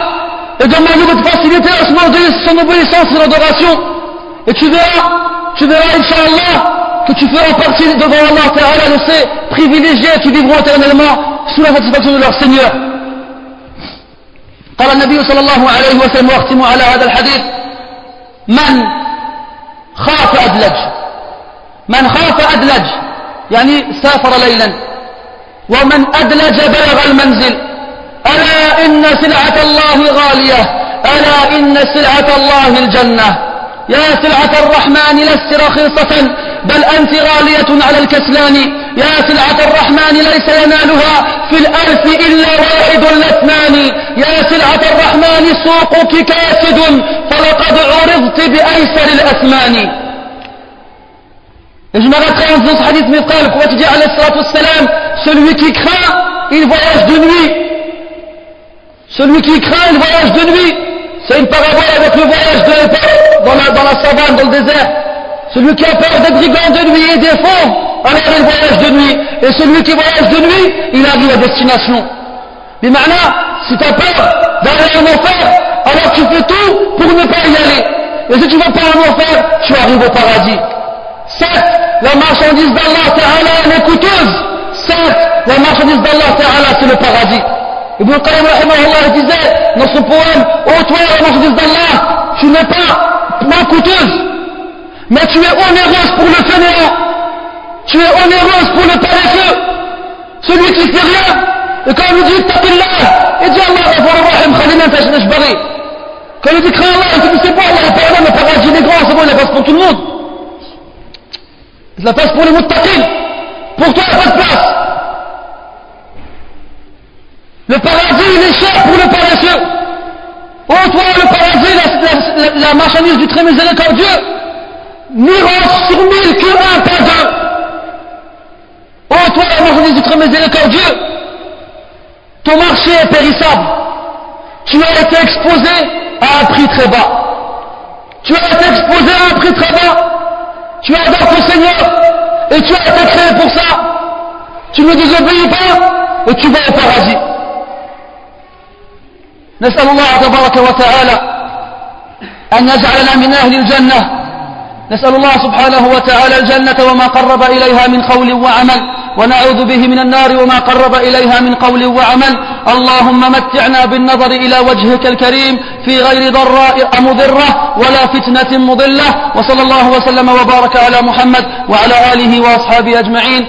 Et demande de te faciliter à son obéissance et l'adoration. Et tu verras, tu verras, Inch'Allah, que tu feras partie devant Allah ta'ala de ces privilégiés qui vivront éternellement sous la satisfaction de leur Seigneur. قال النبي صلى الله عليه وسلم واختم على هذا الحديث من خاف أدلج من خاف أدلج يعني سافر ليلا ومن أدلج بلغ المنزل ألا إن سلعة الله غالية ألا إن سلعة الله الجنة يا سلعة الرحمن لست رخيصة بل أنت غالية على الكسلان. يا سلعة الرحمن ليس ينالها في الأرث إلا واحد الأثمان يا سلعة الرحمن سوقك كاسد فلقد عرضت بأيسر الأثمان. اجمعت قائم في حديث مثقال وتجي عليه الصلاة والسلام. Celui qui craint il voyage de nuit. Celui qui craint il voyage de nuit. C'est une parabole avec le voyage de l'époque dans la, savane, dans le désert. Celui qui a peur des brigands de nuit et des fauves, alors il voyage de nuit. Et celui qui voyage de nuit, il arrive à destination. Mais maintenant, si tu as peur d'aller en enfer, alors tu fais tout pour ne pas y aller. Et si tu ne vas pas en enfer, tu arrives au paradis. Certes, la marchandise d'Allah elle est coûteuse. Certes, la marchandise d'Allah Ta'ala, c'est le paradis. Ibn Qayyim Allah disait dans son poème, ô toi la marchandise d'Allah, tu n'es pas moins coûteuse, mais tu es onéreuse pour le fainéant. Tu es onéreuse pour le paresseux. Celui qui fait rien. Et quand on lui dit, taqillah, et dit Allah, rahim, khalina, tashbari. Quand il dit, crains Allah, il dit, c'est bon, Allah, le le paradis, est grand, c'est bon, il a place pour tout le monde. Il la place pour les muttaqin. Pour toi, il n'y a pas de place. Le paradis, il est cher pour le paresseux. Oh, toi, le paradis, la, marchandise du très miséricordieux, Mirage sur mille que un, pas deux. Oh, toi, la marchandise du très miséricordieux, ton marché est périssable. Tu as été exposé à un prix très bas. Tu as été exposé à un prix très bas. Tu adores ton Seigneur et tu as été créé pour ça. Tu ne désobéis pas et tu vas au paradis. نسأل الله تبارك وتعالى أن يجعلنا من أهل الجنة. نسأل الله سبحانه وتعالى الجنة وما قرب إليها من قول وعمل ونعوذ به من النار وما قرب إليها من قول وعمل. اللهم متعنا بالنظر إلى وجهك الكريم في غير ضراء مضرة ولا فتنة مضلة. وصلى الله وسلم وبارك على محمد وعلى آله وأصحابه أجمعين.